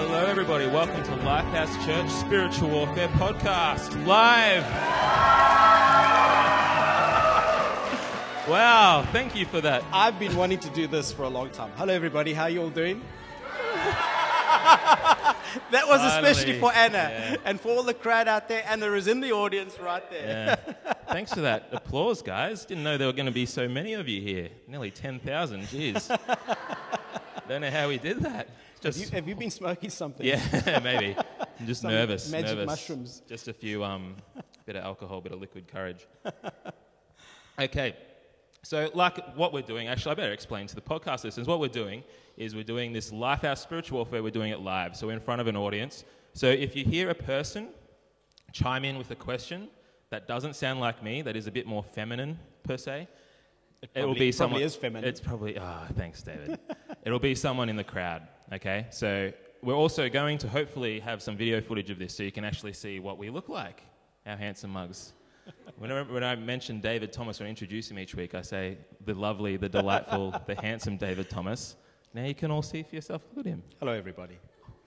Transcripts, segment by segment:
Hello, everybody. Welcome to Lifehouse Church Spiritual Warfare Podcast live. Wow, thank you for that. I've been wanting to do this for a long time. Hello, everybody. How you all doing? that was especially for Anna Yeah. and for all the crowd out there. Anna is in the audience right there. Yeah. Thanks for that applause, guys. Didn't know there were going to be so many of you here. Nearly 10,000. Jeez. Don't know how we did that. Have you, have you been smoking something? Yeah, maybe. I'm just Some nervous. magic nervous. mushrooms. Just a few, um, bit of alcohol, bit of liquid courage. okay. So, like what we're doing, actually, I better explain to the podcast listeners what we're doing is we're doing this Lifehouse Spiritual Warfare, we're doing it live. So, we're in front of an audience. So, if you hear a person chime in with a question that doesn't sound like me, that is a bit more feminine per se, it, will probably- be probably someone. is feminine. It's probably. Ah, thanks, David. It'll be someone in the crowd. Okay, so we're also going to hopefully have some video footage of this, so you can actually see what we look like, our handsome mugs. When I, when I mention David Thomas when I introduce him each week, I say the lovely, the delightful, the handsome David Thomas. Now you can all see for yourself. Look at him Hello, everybody.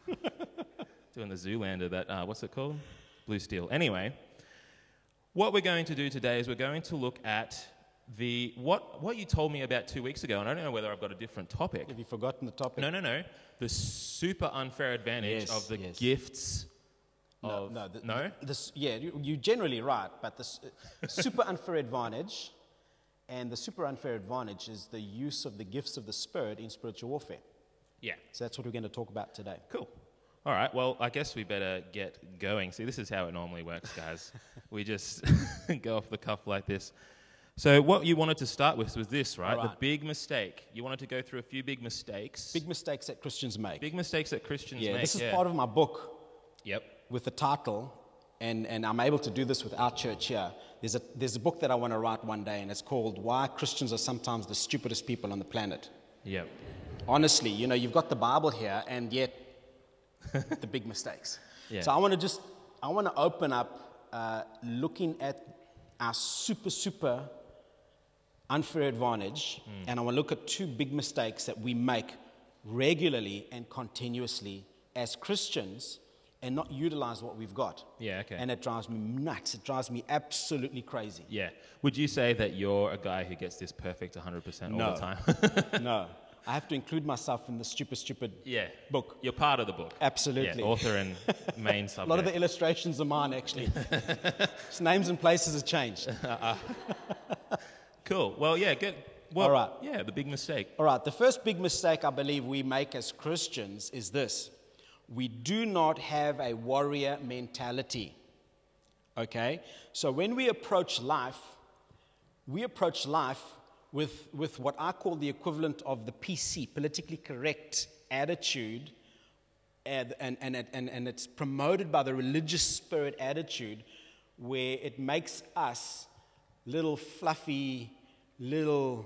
doing the Zoolander. That uh, what's it called? Blue Steel. Anyway, what we're going to do today is we're going to look at the what what you told me about two weeks ago, and I don't know whether I've got a different topic. Have you forgotten the topic? No, no, no. The super unfair advantage Yes, of the yes. gifts. No, of, no, the- no? This, yeah, you, you're generally right, but the s- super unfair advantage and the super unfair advantage is the use of the gifts of the Spirit in spiritual warfare. Yeah. So that's what we're going to talk about today. Cool. All right. Well, I guess we better get going. See, this is how it normally works, guys. we just go off the cuff like this. So, what you wanted to start with was this, right? All The big mistake. You wanted to go through a few big mistakes. Big mistakes that Christians make. Big mistakes that Christians yeah, make. this is yeah. part of my book Yep. with the title, and, and I'm able to do this with our church here. There's a, there's a book that I want to write one day, and it's called Why Christians Are Sometimes the Stupidest People on the Planet. Yep. Honestly, you know, you've got the Bible here, and yet the big mistakes. Yeah. So I want to just, I want to open up uh, looking at our super, super unfair advantage, and I want to look at two big mistakes that we make regularly and continuously as Christians and not utilize what we've got. Yeah, okay. And it drives me nuts. It drives me absolutely crazy. Yeah. Would you say that you're a guy who gets this perfect 100% all No. the time? no. I have to include myself in the stupid, stupid yeah. book. You're part of the book. Absolutely. Yeah, author and main subject. A lot of the illustrations are mine, actually. Names and places have changed. Uh-uh. Cool. Well, yeah, good. Well, All right. Yeah, the big mistake. All right, the first big mistake I believe we make as Christians is this we do not have a warrior mentality. Okay? So when we approach life, we approach life with, with what I call the equivalent of the PC, politically correct attitude, and, and, and, and, and it's promoted by the religious spirit attitude where it makes us little fluffy, little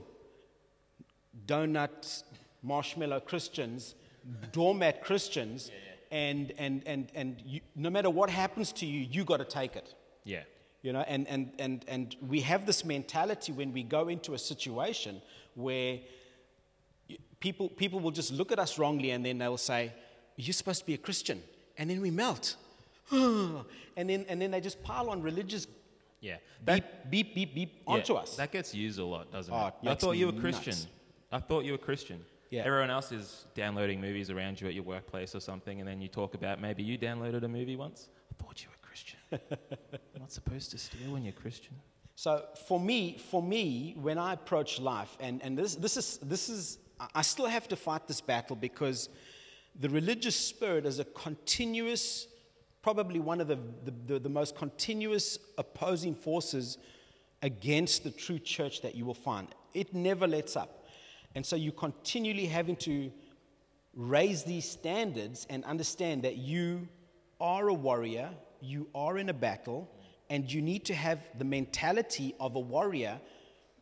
donut marshmallow Christians, doormat Christians, and, and, and, and you, no matter what happens to you, you got to take it. Yeah. You know, and, and, and, and we have this mentality when we go into a situation where people, people will just look at us wrongly and then they'll say, You're supposed to be a Christian. And then we melt. and, then, and then they just pile on religious Yeah. beep, beep, beep, beep yeah, onto us. That gets used a lot, doesn't Oh, it? it I thought you were Christian. nuts. I thought you were Christian. Yeah. Everyone else is downloading movies around you at your workplace or something, and then you talk about maybe you downloaded a movie once. I thought you were Christian. You're not supposed to steal when you're Christian. So for me, for me, when I approach life, and, and this, this is, this is, I still have to fight this battle because the religious spirit is a continuous, probably one of the, the, the, the most continuous opposing forces against the true church that you will find. It never lets up. And so you continually having to raise these standards and understand that you are a warrior, you are in a battle, and you need to have the mentality of a warrior,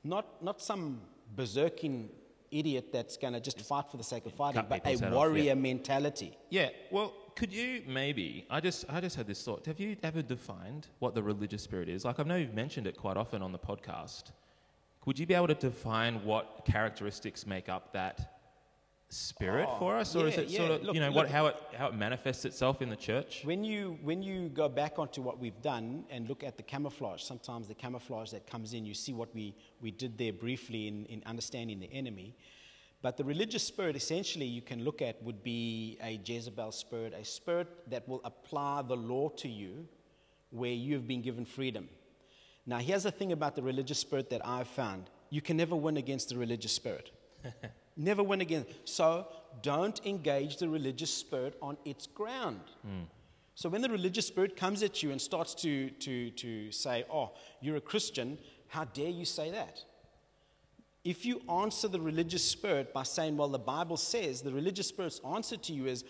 not, not some berserking idiot that's going to just fight for the sake of fighting, Cut but a head off, warrior yeah. mentality. Yeah. Well, could you maybe? I just I just had this thought. Have you ever defined what the religious spirit is? Like I know you've mentioned it quite often on the podcast. Would you be able to define what characteristics make up that spirit Oh, for us, or is yeah, it sort of Look- you know look- what how it how it manifests itself in the church? When you, when you go back onto what we've done and look at the camouflage, sometimes the camouflage that comes in, you see what we, we did there briefly in, in understanding the enemy. But the religious spirit, essentially, you can look at would be a Jezebel spirit, a spirit that will apply the law to you where you have been given freedom. Now, here's the thing about the religious spirit that I've found you can never win against the religious spirit. never win against. So, don't engage the religious spirit on its ground. Hmm. So, when the religious spirit comes at you and starts to, to, to say, Oh, you're a Christian, how dare you say that? If you answer the religious spirit by saying, Well, the Bible says, the religious spirit's answer to you is,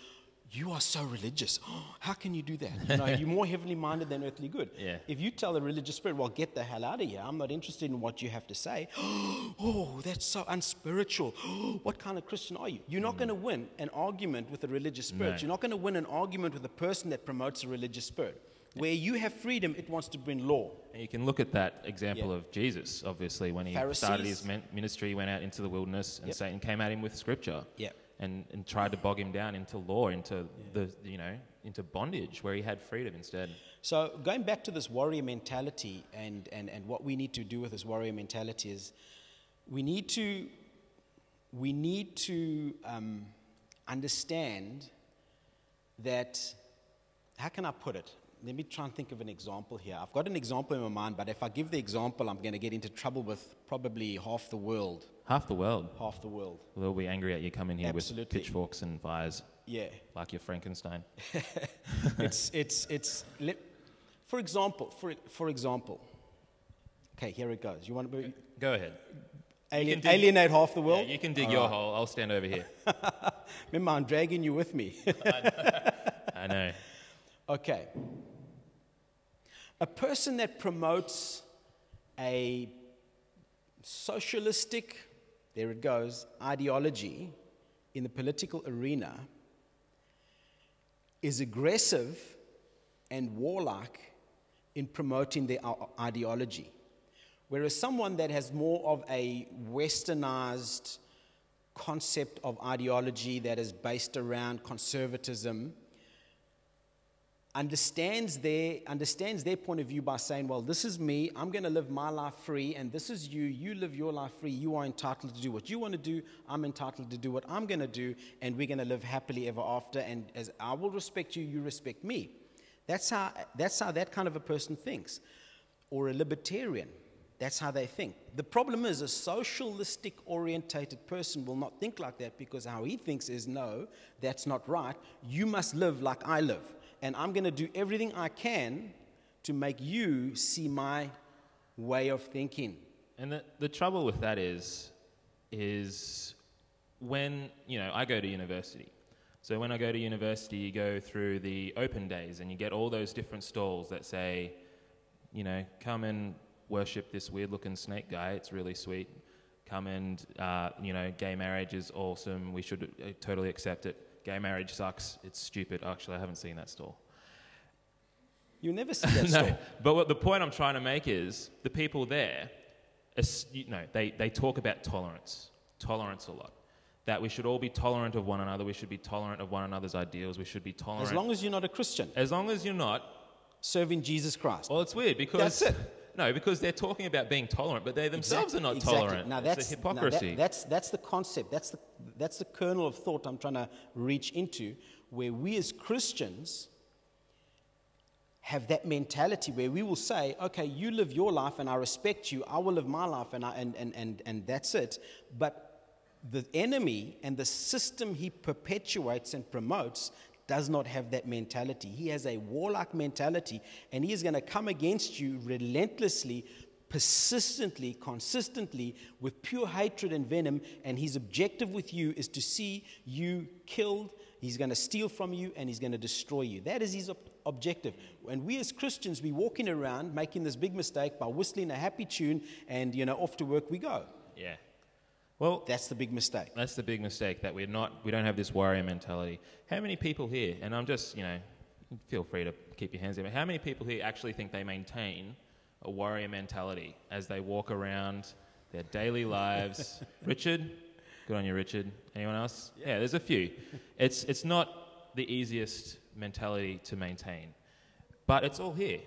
You are so religious. How can you do that? You know, you're more heavenly minded than earthly good. Yeah. If you tell the religious spirit, Well, get the hell out of here, I'm not interested in what you have to say, Oh, that's so unspiritual. What kind of Christian are you? You're not mm. going to win an argument with a religious spirit. No. You're not going to win an argument with a person that promotes a religious spirit. Where you have freedom, it wants to bring law. And you can look at that example Yeah. of Jesus, obviously, when he Pharisees. started his ministry, went out into the wilderness, and Yep. Satan came at him with scripture, and, and tried to bog him down into law, into the you know into bondage, where he had freedom instead. So, going back to this warrior mentality and, and, and what we need to do with this warrior mentality is we need to, we need to um, understand that, how can I put it? Let me try and think of an example here. I've got an example in my mind, but if I give the example, I'm going to get into trouble with probably half the world. Half the world Half the world. They'll be angry at you coming here with pitchforks and fires, Yeah. like you're Frankenstein. it's, it's, it's, let, for example, for, for example, okay, here it goes. You want to Go ahead. alien, dig- alienate half the Yeah, world? you can dig your hole. I'll stand over here. Remember, I'm dragging you with me. I know. okay. A person that promotes a socialistic, there it goes, ideology in the political arena is aggressive and warlike in promoting their ideology. Whereas someone that has more of a westernized concept of ideology that is based around conservatism understands their, understands their point of view by saying, Well, this is me, I'm going to live my life free, and this is you, you live your life free, you are entitled to do what you want to do, I'm entitled to do what I'm going to do, and we're going to live happily ever after, and as I will respect you, you respect me. That's how, that's how that kind of a person thinks. Or a libertarian. That's how they think. The problem is, a socialistic orientated person will not think like that because how he thinks is no, that's not right. You must live like I live. And I'm going to do everything I can to make you see my way of thinking. And the, the trouble with that is, is when, you know, I go to university. So when I go to university, you go through the open days and you get all those different stalls that say, you know, come and worship this weird looking snake guy. It's really sweet. Come and, uh, you know, gay marriage is awesome. We should uh, totally accept it. Gay marriage sucks. It's stupid. Actually, I haven't seen that stall. You never see that no, stall. but what the point I'm trying to make is the people there, you know, they, they talk about tolerance, tolerance a lot. That we should all be tolerant of one another. We should be tolerant of one another's ideals. We should be tolerant. As long as you're not a Christian as long as you're not. serving Jesus Christ. Well, it's weird because That's it. No, because they're talking about being tolerant, but they themselves Exactly, are not exactly. tolerant. Now It's that's a now that- hypocrisy. that's that's the concept. That's the that's the kernel of thought I'm trying to reach into, where we as Christians have that mentality where we will say, okay, you live your life and I respect you. I will live my life and I, and, and, and, and that's it. But the enemy and the system he perpetuates and promotes does not have that mentality. He has a warlike mentality and he is going to come against you relentlessly, persistently, consistently with pure hatred and venom. And his objective with you is to see you killed. He's going to steal from you and he's going to destroy you. That is his ob- objective. And we as Christians, we walking around making this big mistake by whistling a happy tune and, you know, off to work we go. yeah. Well, That's the big mistake. That's the big mistake that we're not. We don't have this warrior mentality. How many people here? And I'm just, you know, feel free to keep your hands in. But how many people here actually think they maintain a warrior mentality as they walk around their daily lives? Richard, Good on you, Richard. Anyone else? Yeah, there's a few. it's, it's not the easiest mentality to maintain, but it's all here,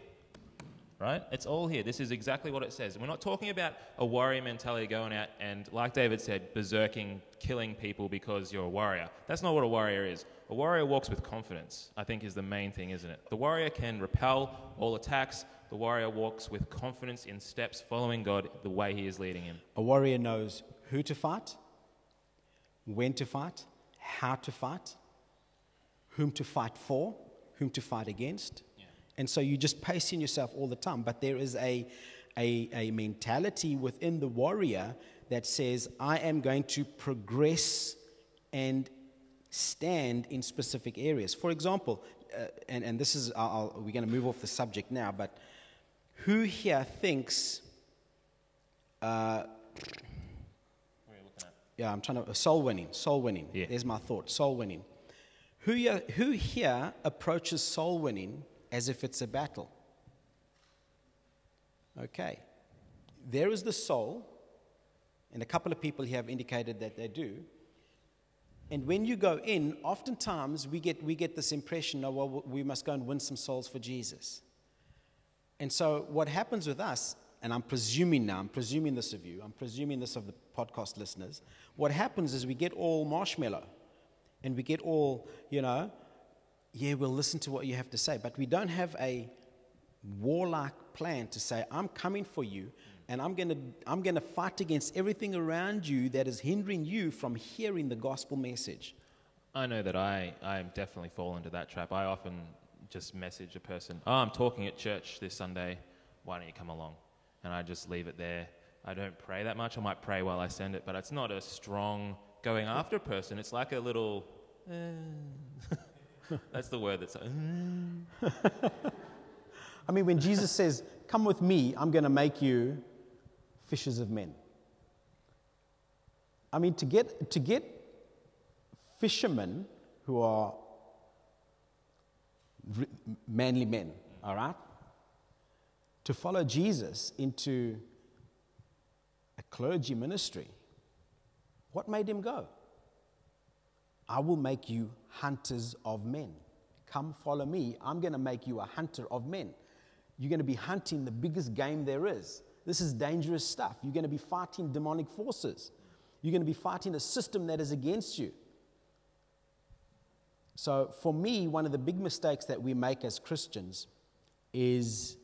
right? It's all here. This is exactly what it says. We're not talking about a warrior mentality going out and, like David said, berserking, killing people because you're a warrior. That's not what a warrior is. A warrior walks with confidence, I think, is the main thing, isn't it? The warrior can repel all attacks. The warrior walks with confidence in steps, following God the way He is leading him. A warrior knows who to fight, when to fight, how to fight, whom to fight for, whom to fight against. And so you're just pacing yourself all the time. But there is a, a, a mentality within the warrior that says, I am going to progress and stand in specific areas. For example, uh, and, and this is, I'll, we're going to move off the subject now, but who here thinks, uh, yeah, I'm trying to, soul winning, soul winning. Yeah. There's my thought, soul winning. Who here, who here approaches soul winning as if it's a battle? Okay. There is the soul, and a couple of people here have indicated that they do. And when you go in, oftentimes we get, we get this impression, oh, well, we must go and win some souls for Jesus. And so what happens with us, and I'm presuming now, I'm presuming this of you, I'm presuming this of the podcast listeners, what happens is we get all marshmallow and we get all, you know, yeah, we'll listen to what you have to say, but we don't have a warlike plan to say, I'm coming for you and I'm going to I'm going to fight against everything around you that is hindering you from hearing the gospel message. I know that I, I definitely fall into that trap. I often just message a person, oh, I'm talking at church this Sunday. Why don't you come along? And I just leave it there. I don't pray that much. I might pray while I send it, but it's not a strong going after a person. It's like a little. eh. that's the word that's. eh. I mean, when Jesus says, Come with me, I'm going to make you fishers of men. I mean, to get, to get fishermen who are manly men, all right, to follow Jesus into a clergy ministry, what made him go? I will make you hunters of men. Come follow me. I'm going to make you a hunter of men. You're going to be hunting the biggest game there is. This is dangerous stuff. You're going to be fighting demonic forces. You're going to be fighting a system that is against you. So, for me, one of the big mistakes that we make as Christians is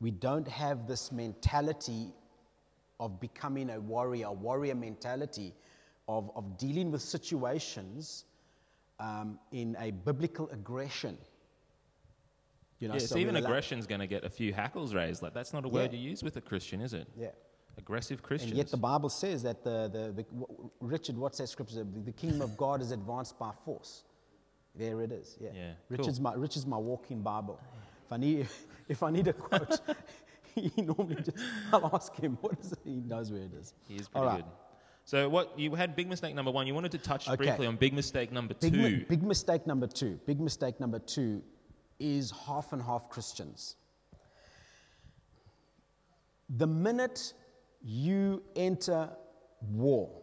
we don't have this mentality of becoming a warrior, a warrior mentality of, of dealing with situations um, in a biblical aggression. You know, Yeah, so so even aggression's going to get a few hackles raised. Like that's not a word Yeah. you use with a Christian, is it? Yeah. Aggressive Christians. And yet the Bible says that the, the, the w- Richard, what's that scripture? The, kingdom of God is advanced by force. There it is. Yeah. Yeah, Richard's cool. my Richard's my walking Bible. If I need if I need a quote, he normally just I'll ask him what is it. He knows where it is. he is pretty right. good. So what you had big mistake number one. You wanted to touch Okay. briefly on big mistake number Big, two. mi- big mistake number two. Big mistake number two is half and half Christians. The minute you enter war,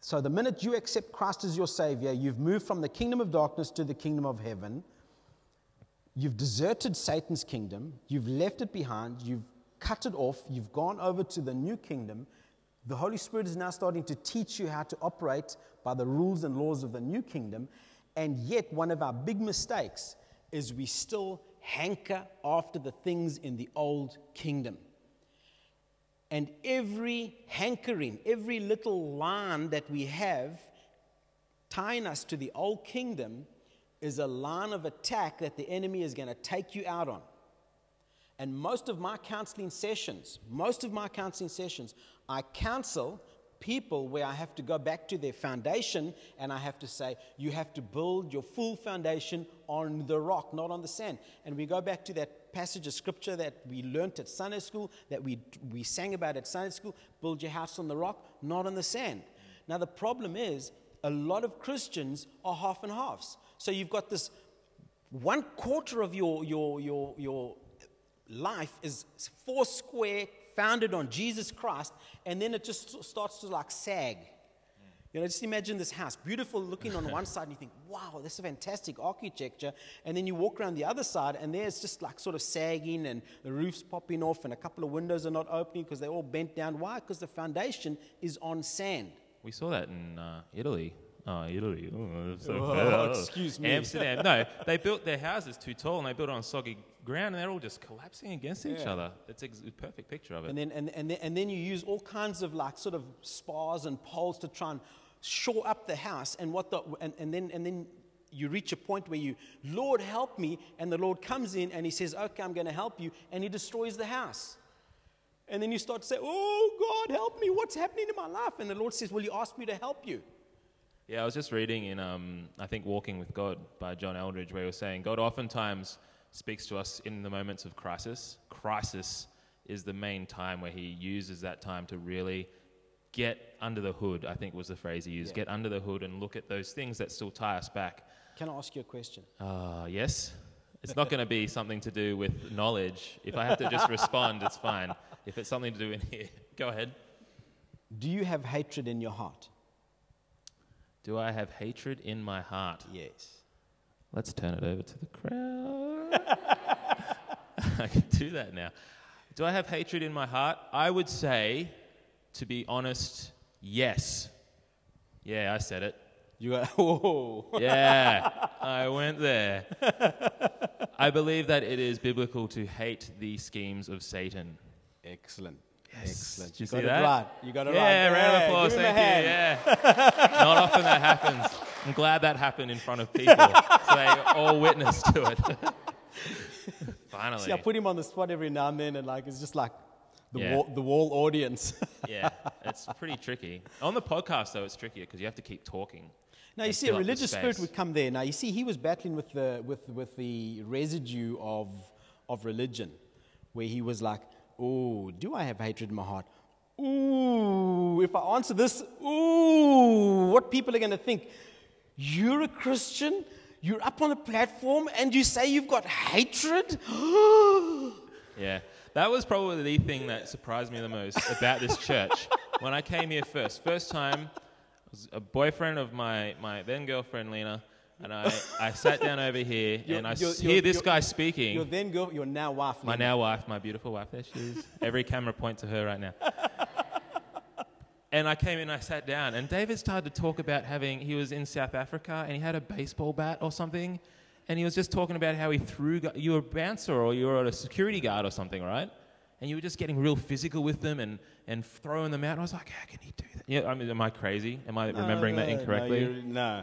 so the minute you accept Christ as your Savior, you've moved from the kingdom of darkness to the kingdom of heaven. You've deserted Satan's kingdom. You've left it behind. You've cut it off. You've gone over to the new kingdom. The Holy Spirit is now starting to teach you how to operate by the rules and laws of the new kingdom. And yet, one of our big mistakes is we still hanker after the things in the old kingdom. And every hankering, every little line that we have tying us to the old kingdom is a line of attack that the enemy is going to take you out on. And most of my counseling sessions, most of my counseling sessions, I counsel people where I have to go back to their foundation and I have to say, you have to build your full foundation on the rock, not on the sand. And we go back to that passage of scripture that we learnt at Sunday school, that we, we sang about at Sunday school build your house on the rock, not on the sand. Now, the problem is, a lot of Christians are half and halves. So you've got this one quarter of your, your, your, your life is four square, founded on Jesus Christ, and then it just starts to like sag. You know, just imagine this house, beautiful looking on one side, and you think, wow, this is fantastic architecture. And then you walk around the other side, and there's just like sort of sagging, and the roof's popping off, and a couple of windows are not opening because they're all bent down. Why? Because the foundation is on sand. We saw that in uh, Italy. Oh, Italy. Oh, so Oh, excuse me. Amsterdam. No, they built their houses too tall and they built it on soggy ground and they're all just collapsing against each Yeah. other. It's ex- a perfect picture of it. And then, and, and, then, and then you use all kinds of like sort of spars and poles to try and shore up the house. And, what the, and, and, then, and then you reach a point where you, Lord, help me. And the Lord comes in and he says, Okay, I'm going to help you. And he destroys the house. And then you start to say, Oh, God, help me. What's happening in my life? And the Lord says, Well, you asked me to help you. Yeah, I was just reading in, um, I think, Walking with God by John Eldredge, where he was saying God oftentimes speaks to us in the moments of crisis. Crisis is the main time where he uses that time to really get under the hood, I think was the phrase he used. Yeah. Get under the hood and look at those things that still tie us back. Can I ask you a question? Uh, yes. It's not going to be something to do with knowledge. If I have to just respond, it's fine. If it's something to do in here, go ahead. Do you have hatred in your heart? Do I have hatred in my heart? Yes. Let's turn it over to the crowd. I can do that now. Do I have hatred in my heart? I would say, to be honest, yes. Yeah, I said it. You got, oh. Yeah, I went there. I believe that it is biblical to hate the schemes of Satan. Excellent. Yes. Excellent. You you see got that? right. You got it yeah, right. Yeah, round of applause. give him a Thank you. Yeah. Not often that happens. I'm glad that happened in front of people. so they all witnessed to it. Finally. See, I put him on the spot every now and then, and like it's just like the Yeah. wall, the wall audience. yeah, it's pretty tricky. On the podcast, though, it's trickier because you have to keep talking. now you see, a religious spirit would come there. Now you see, he was battling with the with with the residue of of religion, where he was like, "Oh, do I have hatred in my heart? Ooh, if I answer this, ooh, what people are going to think? You're a Christian." You're up on a platform and you say you've got hatred? Yeah, that was probably the thing that surprised me the most about this church. When I came here first, first time, was a boyfriend of my, my then girlfriend Lena, and I, I sat down over here Your- and I your- s- your- hear this your- guy speaking. Your then girl, your now wife. My Lena. now wife, my beautiful wife, there she is. Every camera point to her right now. And I came in, I sat down, and David started to talk about having, he was in South Africa and he had a baseball bat or something. And he was just talking about how he threw, you were a bouncer or you were a security guard or something, right? And you were just getting real physical with them and, and throwing them out. And I was like, how can he do that? Yeah, I mean, am I crazy? Am I remembering that No, no, incorrectly? No, no.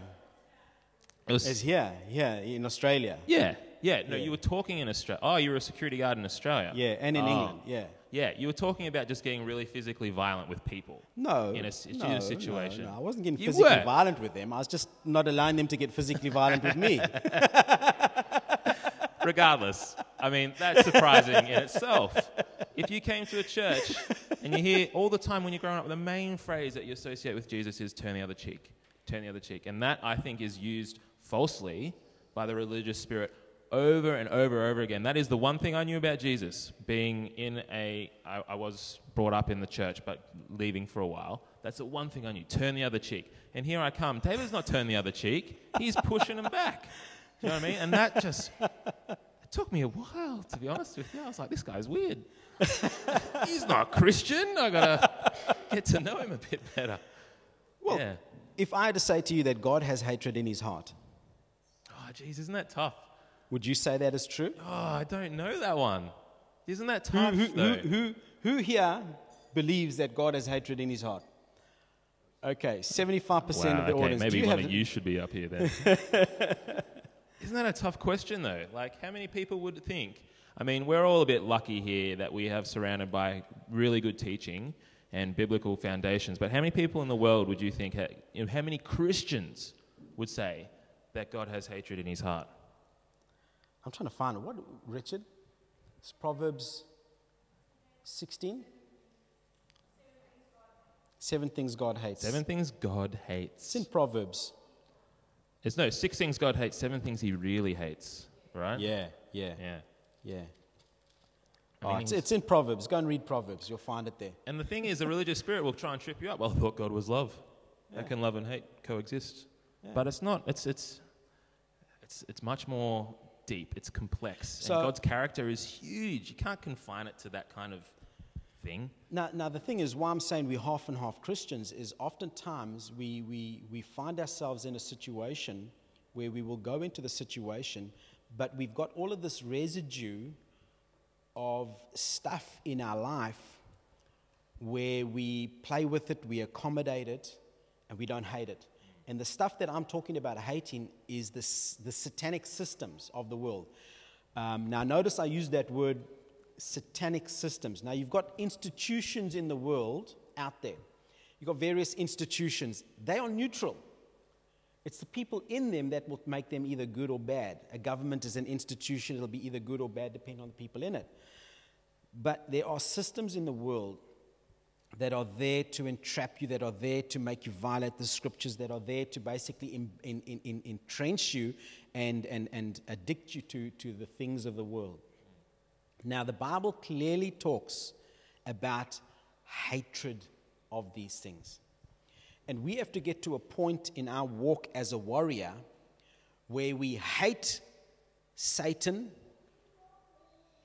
it was, It's here, here in Australia. yeah, yeah. No, Yeah. you were talking in Australia. Oh, you were a security guard in Australia. Yeah, and in Oh. England. Yeah. Yeah, you were talking about just getting really physically violent with people. No. In a in no, a no, situation. No, I wasn't getting You physically were. violent with them. I was just not allowing them to get physically violent with me. Regardless, I mean, that's surprising in itself. If you came to a church and you hear all the time when you're growing up, the main phrase that you associate with Jesus is turn the other cheek, turn the other cheek. And that, I think, is used falsely by the religious spirit over and over and over again. That is the one thing I knew about Jesus, being in a, I, I was brought up in the church, but leaving for a while. That's the one thing I knew, turn the other cheek. And here I come. David's not turn the other cheek, he's pushing him back. Do you know what I mean? And that just, it took me a while, to be honest with you. I was like, this guy's weird. He's not Christian. I gotta get to know him a bit better. Well, yeah. if I had to say to you that God has hatred in his heart, Oh, geez, isn't that tough? Would you say that is true? Oh, I don't know that one. Isn't that tough? who, though? who, who, who here believes that God has hatred in his heart? Okay, 75% Wow, of the okay, audience. maybe one of you should be up here then. Isn't that a tough question though? Like, how many people would think? I mean, we're all a bit lucky here that we have surrounded by really good teaching and biblical foundations. But how many people in the world would you think? how many Christians would say that God has hatred in His heart? I'm trying to find it. What, Richard? It's Proverbs 16? Seven things God hates. Seven things God It's hates. in Proverbs. It's no six things God hates. Seven things He really hates. Right? Yeah, yeah, Yeah. yeah. Oh, it's, it's in Proverbs. Go and read Proverbs. You'll find it there. And the thing is, the religious spirit will try and trip you up. Well, I thought God was love. How can love and hate coexist? But it's not. It's it's it's it's much more deep. It's complex. So- and God's character is huge. You can't confine it to that kind of thing. Now, now the thing is, why I'm saying we're half and half Christians is oftentimes we, we, we find ourselves in a situation where we will go into the situation, but we've got all of this residue of stuff in our life where we play with it, we accommodate it, and we don't hate it. And the stuff that I'm talking about hating is the, the satanic systems of the world. Um, now, notice I use that word satanic systems. Now, you've got institutions in the world out there, you've got various institutions. They are neutral. It's the people in them that will make them either good or bad. A government is an institution, it'll be either good or bad depending on the people in it. But there are systems in the world that are there to entrap you, that are there to make you violate the scriptures, that are there to basically in, in, in, entrench you and, and, and addict you to, to the things of the world. Now, the Bible clearly talks about hatred of these things. And we have to get to a point in our walk as a warrior where we hate Satan,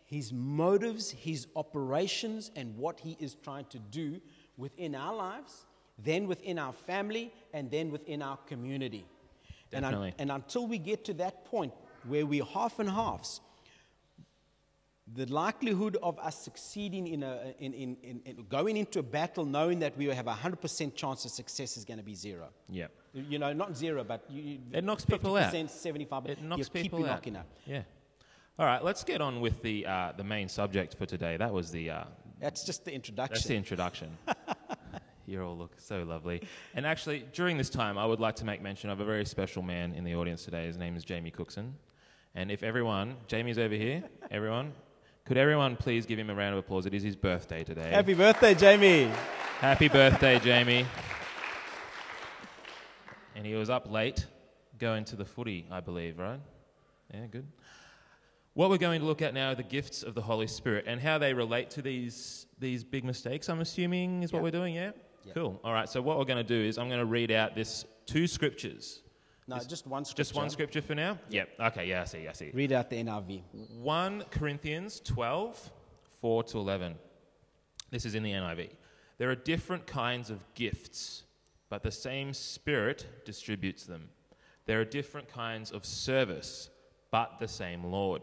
his motives, his operations, and what he is trying to do within our lives, then within our family, and then within our community. And, un- and until we get to that point where we're half and halves, the likelihood of us succeeding in, a, in, in, in, in going into a battle knowing that we have a 100% chance of success is going to be zero. Yeah. You know, not zero, but you, It knocks people out. 50%, 75 It knocks people out. knocking out. Yeah. All right. Let's get on with the uh, the main subject for today. That was the uh, That's just the introduction. That's the introduction. you all look so lovely. And actually, during this time, I would like to make mention of a very special man in the audience today. His name is Jamie Cookson. And if everyone, Jamie's over here, everyone, could everyone please give him a round of applause? It is his birthday today. Happy birthday, Jamie. Happy birthday, Jamie. And he was up late going to the footy, I believe, right? Yeah, good. What we're going to look at now are the gifts of the Holy Spirit and how they relate to these, these big mistakes, I'm assuming, is what Yeah. we're doing, yeah? Yeah. Cool. All right, so what we're going to do is I'm going to read out this two scriptures. No, just one scripture. Just one scripture for now? Yep. Okay, yeah, I see, I see. Read out the NRV. 1 Corinthians 12, 4 to 11. This is in the NIV. There are different kinds of gifts, but the same Spirit distributes them. There are different kinds of service, but the same Lord.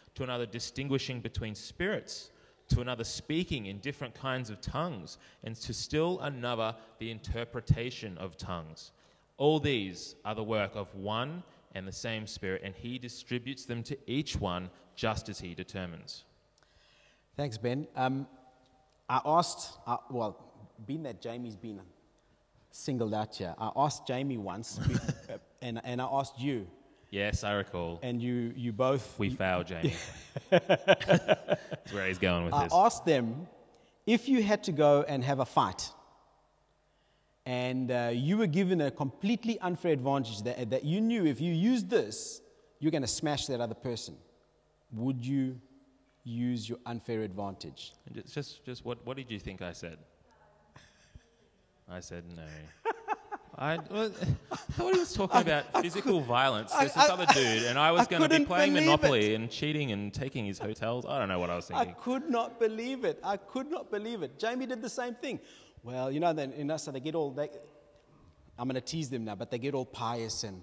To another, distinguishing between spirits to another speaking in different kinds of tongues, and to still another the interpretation of tongues. All these are the work of one and the same Spirit, and He distributes them to each one just as He determines. Thanks, Ben. Um, I asked, uh, well, being that Jamie's been singled out here, I asked Jamie once, and, and I asked you, Yes, I recall. and you, you both. We failed, Jamie. That's where he's going with I this. asked them if you had to go and have a fight and uh, you were given a completely unfair advantage that, that you knew if you used this, you're going to smash that other person, would you use your unfair advantage? Just, just, just what, what did you think I said? I said no. I, well, what he was talking about physical violence. There's this I- other dude, and I was going to be playing Monopoly and cheating and taking his hotels. I don't know what I was I could not believe it. I could not believe it. Jamie did the same thing. Well, you know, then, you know so they get all, they, I'm going to tease them now, but they get all pious and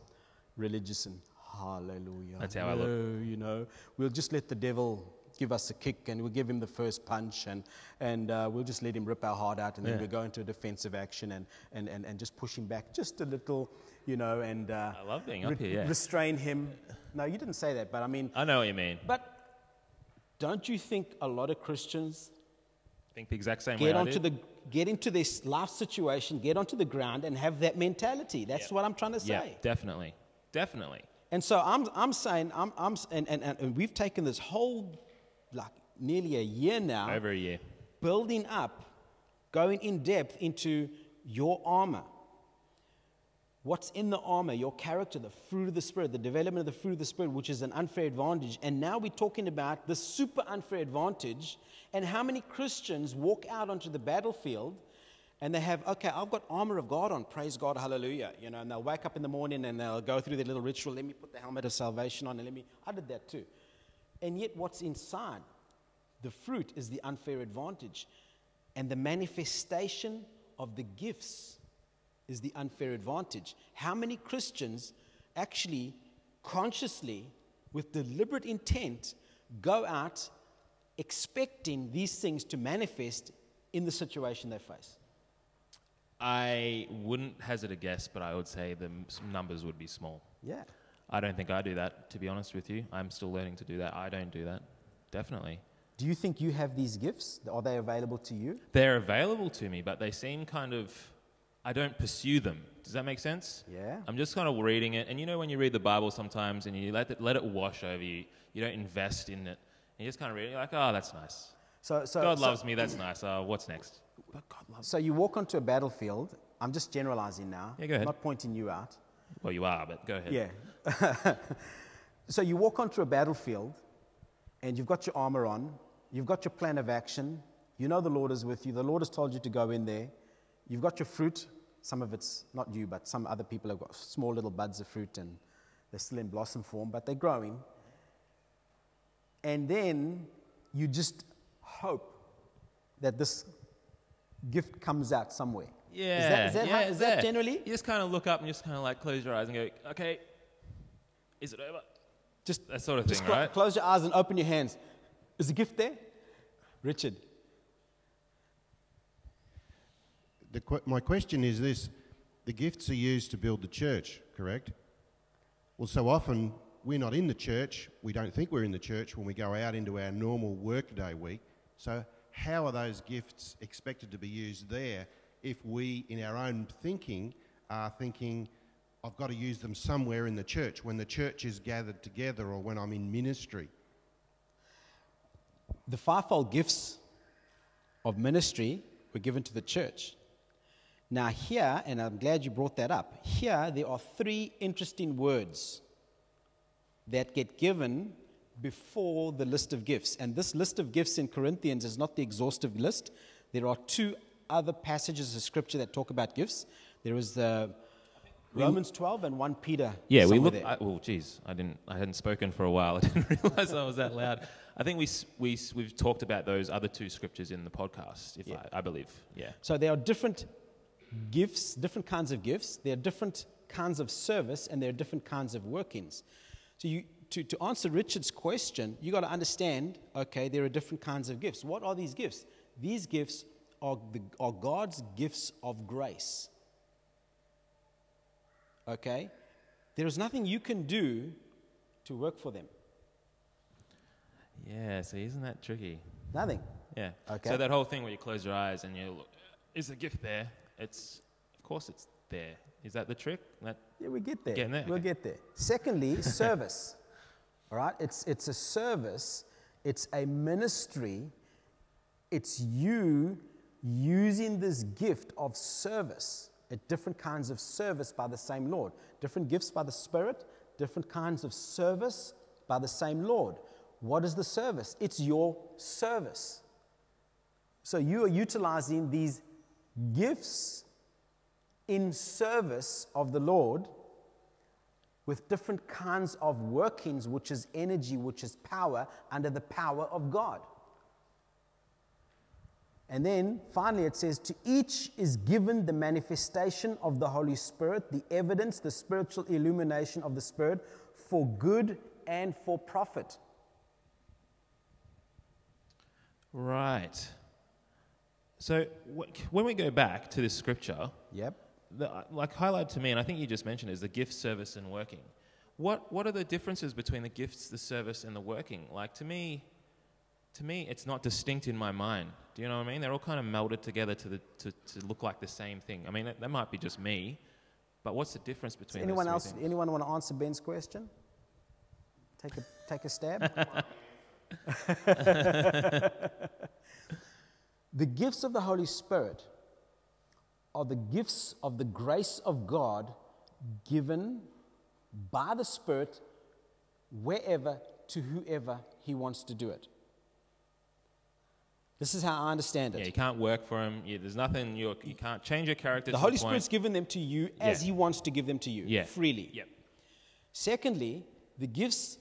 religious and hallelujah. That's how I look. You know, we'll just let the devil give us a kick and we'll give him the first punch and, and uh, we'll just let him rip our heart out and then Yeah. we'll go into a defensive action and, and, and, and just push him back just a little, you know, and uh, I love being up here, yeah. restrain him. No, you didn't say that, but I mean, I know what you mean. but don't you think a lot of Christians think the exact same way. Get I onto the get into this life situation, get onto the ground and have that mentality. That's what I'm trying to say. Yeah, definitely, definitely. And so I'm, I'm saying, I'm, I'm, and, and, and we've taken this whole, like nearly a year now, Over a year. building up, going in depth into your armor. What's in the armor, your character, the fruit of the Spirit, the development of the fruit of the Spirit, which is an unfair advantage. And now we're talking about the super unfair advantage and how many Christians walk out onto the battlefield and they have, okay, I've got armor of God on, praise God, hallelujah. You know, and they'll wake up in the morning and they'll go through their little ritual. Let me put the helmet of salvation on and let me, I did that too. And yet, what's inside? The fruit is the unfair advantage. And the manifestation of the gifts is the unfair advantage. How many Christians actually, consciously, with deliberate intent, go out expecting these things to manifest in the situation they face? I wouldn't hazard a guess, but I would say the numbers would be small. Yeah. I don't think I do that, to be honest with you. I'm still learning to do that. I don't do that. Definitely. Do you think you have these gifts? Are they available to you? They're available to me, but they seem kind of. I don't pursue them. Does that make sense? Yeah. I'm just kind of reading it. And you know, when you read the Bible sometimes and you let it, let it wash over you, you don't invest in it. And you just kind of read it, you're like, oh, that's nice. So, so, God so- loves me, that's nice. Uh, what's next? But God loves So you walk onto a battlefield. I'm just generalizing now. Yeah, go ahead. Not pointing you out. Well, you are, but go ahead. Yeah. so you walk onto a battlefield and you've got your armor on, you've got your plan of action, you know the Lord is with you, the Lord has told you to go in there, you've got your fruit. Some of it's not you, but some other people have got small little buds of fruit and they're still in blossom form, but they're growing. And then you just hope that this gift comes out somewhere. Yeah. Is that, is that, yeah, how, is that generally? You just kind of look up and just kind of like close your eyes and go, okay, is it over? Just That sort of thing, clo- right? close your eyes and open your hands. Is the gift there? Richard. The que- my question is this the gifts are used to build the church, correct? Well, so often we're not in the church, we don't think we're in the church when we go out into our normal workday week. So, how are those gifts expected to be used there if we, in our own thinking, are thinking, I've got to use them somewhere in the church when the church is gathered together or when I'm in ministry? The fivefold gifts of ministry were given to the church. Now, here, and I'm glad you brought that up, here there are three interesting words that get given before the list of gifts. And this list of gifts in Corinthians is not the exhaustive list. There are two other passages of scripture that talk about gifts. There is the Romans 12 and 1 Peter. Yeah, we somewhere look. I, oh, geez, I didn't. I hadn't spoken for a while. I didn't realize I was that loud. I think we we we've talked about those other two scriptures in the podcast. If Yeah. I, I believe, yeah. So there are different gifts, different kinds of gifts. There are different kinds of service, and there are different kinds of workings. So you, to, to answer Richard's question, you got to understand. Okay, there are different kinds of gifts. What are these gifts? These gifts are, the, are God's gifts of grace. Okay, there is nothing you can do to work for them. Yeah. so isn't that tricky? Nothing. Yeah. Okay. So that whole thing where you close your eyes and you look, is the gift there? It's of course it's there. Is that the trick? That Yeah, we get there. Getting there, We'll okay. get there. Secondly, service. All right? It's, it's a service, it's a ministry, it's you using this gift of service at different kinds of service by the same Lord. Different gifts by the Spirit, different kinds of service by the same Lord. What is the service? It's your service. So you are utilizing these gifts in service of the Lord with different kinds of workings, which is energy, which is power, under the power of God. And then finally it says, To each is given the manifestation of the Holy Spirit, the evidence, the spiritual illumination of the Spirit for good and for profit. right. So wh- when we go back to this scripture, Yep. the, like highlight to me, and I think you just mentioned, is the gift, service, and working. What what are the differences between the gifts, the service, and the working? Like to me, to me, it's not distinct in my mind. Do you know what I mean? They're all kind of melded together to, the, to, to look like the same thing. I mean, that, that might be just me, but what's the difference Does between anyone those else? things? Anyone want to answer Ben's question? Take a take a stab. the gifts of the Holy Spirit are the gifts of the grace of God given by the Spirit wherever to whoever He wants to do it. This is how I understand it. Yeah, you can't work for him. You, there's nothing, you you can't change your character the Holy the. Spirit's given them to you as Yeah. He wants to give them to you, Yeah. freely. Yep. Secondly, the gifts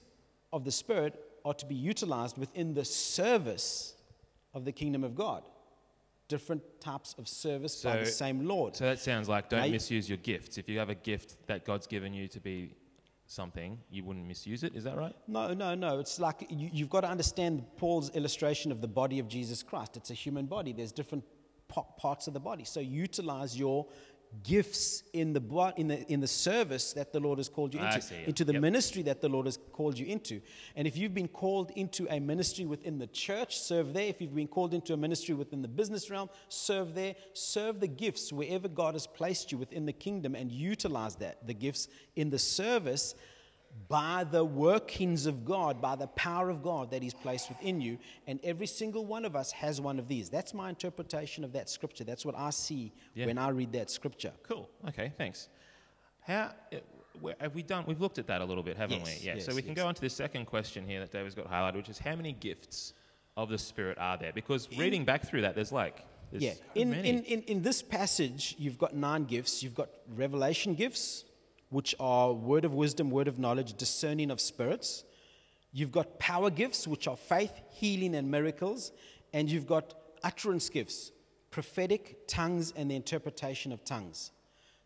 of the Spirit are to be utilized within the service of the kingdom of God. Different types of service by the same Lord. So that sounds like don't Now misuse your gifts. If you have a gift that God's given you to be something, you wouldn't misuse it. Is that right? No, no, no. It's like you, you've got to understand Paul's illustration of the body of Jesus Christ. It's a human body, there's different parts of the body. So utilize your gifts in the, in the, in the service that the Lord has called you into, see, yeah. into the Yep. ministry that the Lord has called you into. And if you've been called into a ministry within the church, serve there. If you've been called into a ministry within the business realm, serve there. Serve the gifts wherever God has placed you within the kingdom and utilize that, the gifts in the service by the workings of God, by the power of God that He's placed within you. And every single one of us has one of these. That's my interpretation of that scripture. That's what I see Yeah. when I read that scripture. Cool. Okay, thanks. How have we done? We've looked at that a little bit, haven't Yes, we? Yeah. yes, so we can yes. go on to the second question here that David's got highlighted, which is how many gifts of the Spirit are there? Because reading back through that, there's like there's yeah. so In, in, in, in this passage, you've got nine gifts. You've got revelation gifts, which are word of wisdom, word of knowledge, discerning of spirits. You've got power gifts, which are faith, healing, and miracles. And you've got utterance gifts, prophetic, tongues, and the interpretation of tongues.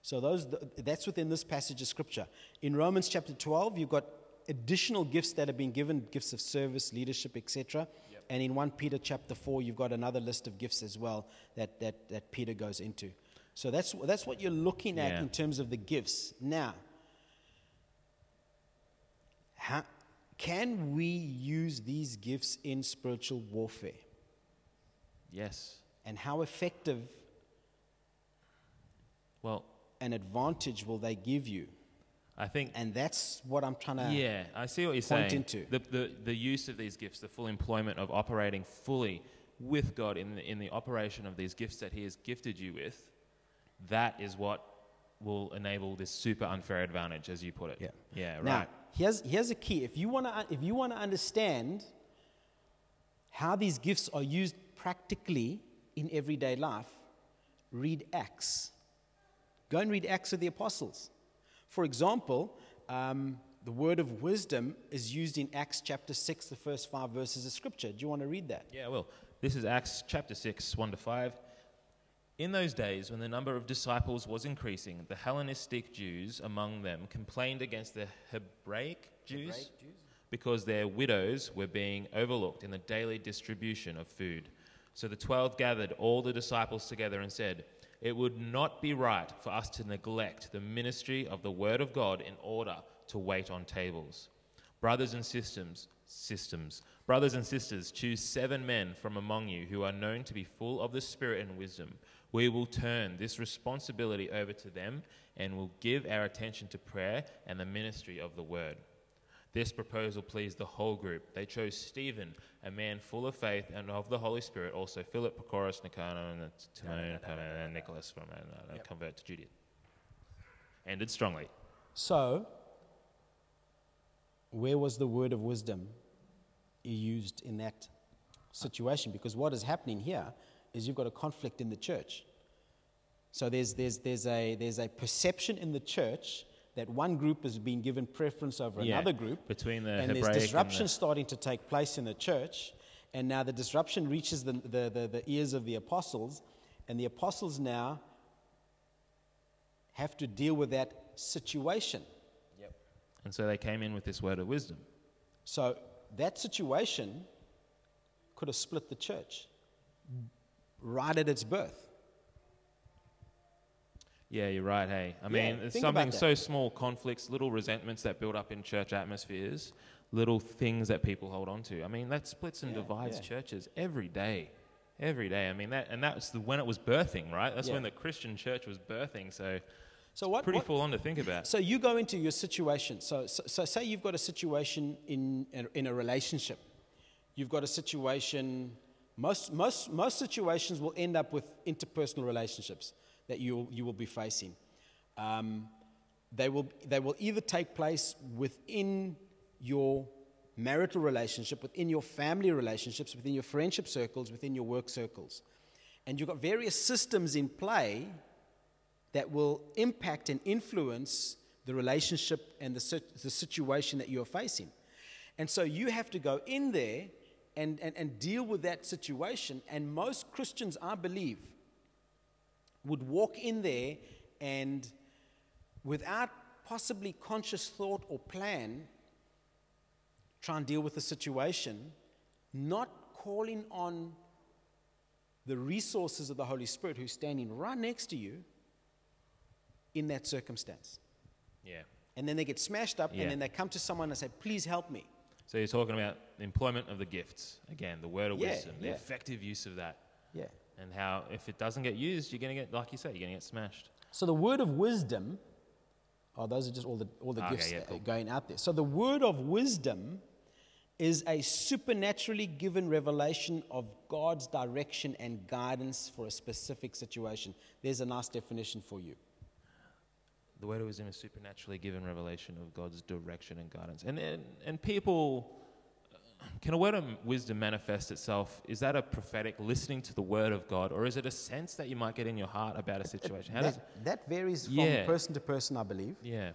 So those, that's within this passage of scripture. In Romans chapter 12, you've got additional gifts that have been given, gifts of service, leadership, etc. And in 1 Peter chapter 4, you've got another list of gifts as well that, that, that Peter goes into. So that's, that's what you're looking at Yeah. in terms of the gifts. Now, how, can we use these gifts in spiritual warfare? yes. And how effective Well, an advantage will they give you? I think And that's what I'm trying to. Yeah, I see what you're point saying. into. The, the, the use of these gifts, the full employment of operating fully with God in the, in the operation of these gifts that He has gifted you with, that is what will enable this super unfair advantage, as you put it. Yeah. Yeah, Right. Now, right. here's, here's a key. If you want to if you want to understand how these gifts are used practically in everyday life, read Acts. Go and read Acts of the Apostles. For example, um, the word of wisdom is used in Acts chapter 6, the first five verses of Scripture. Do you want to read that? Yeah, well, this is Acts chapter 6, 1 to 5. In those days, when the number of disciples was increasing, the Hellenistic Jews among them complained against the Hebraic Jews because their widows were being overlooked in the daily distribution of food. So the twelve gathered all the disciples together and said, It would not be right for us to neglect the ministry of the Word of God in order to wait on tables. Brothers and systems, systems, brothers and sisters, choose seven men from among you who are known to be full of the Spirit and wisdom. We will turn this responsibility over to them and will give our attention to prayer and the ministry of the Word. This proposal pleased the whole group. They chose Stephen, a man full of faith and of the Holy Spirit, also Philip, Prochorus, Nicanor, and Timon, and Nicholas from uh, convert to Judaism. Ended strongly. So, where was the word of wisdom used in that situation? Because what is happening here is you've got a conflict in the church. So there's, there's, there's, a, there's a perception in the church that one group has been given preference over Yeah, another group. between the and Hebraic there's and disruption the- starting to take place in the church. And now the disruption reaches the, the, the, the ears of the apostles. And the apostles now have to deal with that situation. Yep. And so they came in with this word of wisdom. So that situation could have split the church right at its birth. Yeah, you're right. Hey, I Yeah, mean, it's something so small conflicts, little resentments that build up in church atmospheres, little things that people hold on to. I mean, that splits and Yeah, divides yeah. churches every day, Every day. I mean that, and that was the, when it was birthing, right? That's when the Christian church was birthing. So So what? pretty what- full on to think about. So you go into your situation. So, so, so say you've got a situation in, in, in a relationship. You've got a situation, most, most, most situations will end up with interpersonal relationships that you, you will be facing. Um, they, will, they will either take place within your marital relationship, within your family relationships, within your friendship circles, within your work circles. And you've got various systems in play that will impact and influence the relationship and the, the situation that you're facing. And so you have to go in there and, and, and deal with that situation. And most Christians, I believe, would walk in there and, without possibly conscious thought or plan, try and deal with the situation, not calling on the resources of the Holy Spirit who's standing right next to you in that circumstance. Yeah. And then they get smashed up, Yeah. and then they come to someone and say, Please help me. So you're talking about the employment of the gifts again, the word of Yeah, wisdom, the effective use of that, Yeah. and how if it doesn't get used, you're going to get, like you say, you're going to get smashed. So the word of wisdom, oh, those are just all the, all the Okay, gifts yeah, cool. going out there. So the word of wisdom is a supernaturally given revelation of God's direction and guidance for a specific situation. There's a nice definition for you. The word of wisdom is supernaturally given revelation of God's direction and guidance. And, and, and people, can a word of wisdom manifest itself? Is that a prophetic listening to the word of God, or is it a sense that you might get in your heart about a situation? How does, That, that varies from Yeah. person to person, I believe. yeah.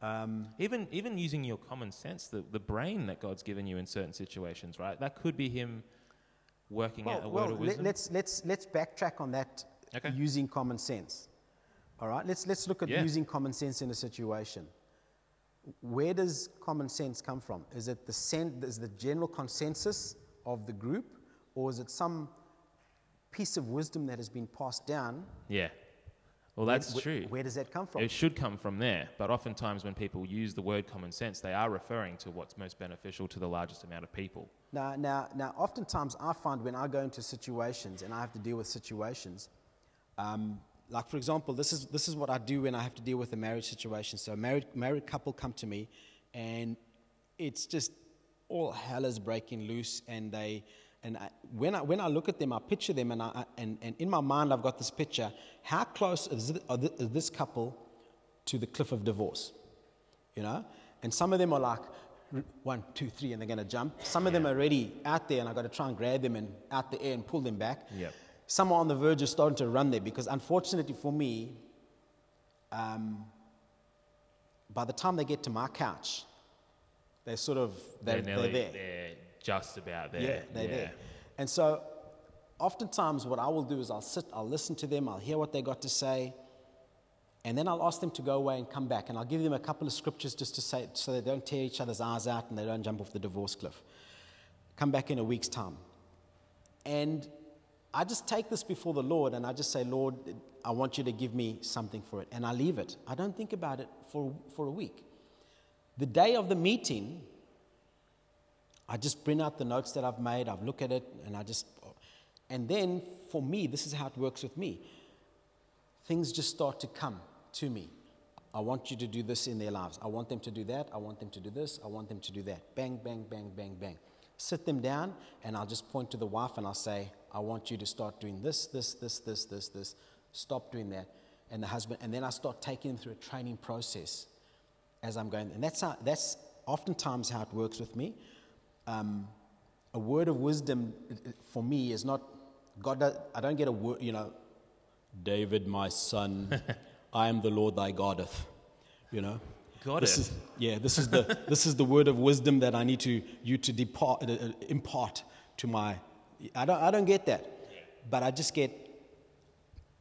Um, Even, even using your common sense, the, the brain that God's given you in certain situations, right? That could be Him working out a well, word of well wisdom. let, us let's, let's backtrack on that Okay. using common sense. All right, let's, let's look at Yeah. using common sense in a situation. Where does common sense come from? Is it the, sen- is the general consensus of the group, or is it some piece of wisdom that has been passed down? yeah. Well, that's Where- true. Where does that come from? It should come from there, but oftentimes when people use the word common sense, they are referring to what's most beneficial to the largest amount of people. Now, now, now, oftentimes I find when I go into situations and I have to deal with situations, um, like for example, this is, this is what I do when I have to deal with a marriage situation. So a married, married couple come to me and it's just all hell is breaking loose and they, and I, when, I, when I look at them, I picture them and, I, and, and in my mind I've got this picture. How close is, this couple to the cliff of divorce? you know? And some of them are like one, two, three, and they're going to jump. Some of them are already out there, and I've got to try and grab them and out the air and pull them back. Yep. Some are on the verge of starting to run there because, unfortunately for me, um, by the time they get to my couch, they're sort of they're, they're, nearly, there. They're just about there. Yeah, they're there. And so, oftentimes, what I will do is I'll sit, I'll listen to them, I'll hear what they got to say, and then I'll ask them to go away and come back, and I'll give them a couple of scriptures just to say, so they don't tear each other's eyes out and they don't jump off the divorce cliff. Come back in a week's time. And I just take this before the Lord and I just say, Lord, I want you to give me something for it. And I leave it. I don't think about it for, for a week. The day of the meeting, I just bring out the notes that I've made, I've at it, and I just, and then for me, this is how it works with me. Things just start to come to me. I want you to do this in their lives. I want them to do that. I want them to do this. I want them to do that. Bang, bang, bang, bang, bang. Sit them down, and I'll just point to the wife and I'll say, I want you to start doing this, this, this, this, this, this. Stop doing that. And the husband, and then I start taking them through a training process as I'm going. And that's, how, that's oftentimes how it works with me. Um, a word of wisdom uh, uh, for me is not, God, does, I don't get a word, you know, David, my son, I am the Lord thy Goddeth. You know? Goddeth? This is, yeah, this is, the, this is the word of wisdom that I need to, you to depart, uh, uh, impart to my. I don't, I don't get that. But I just get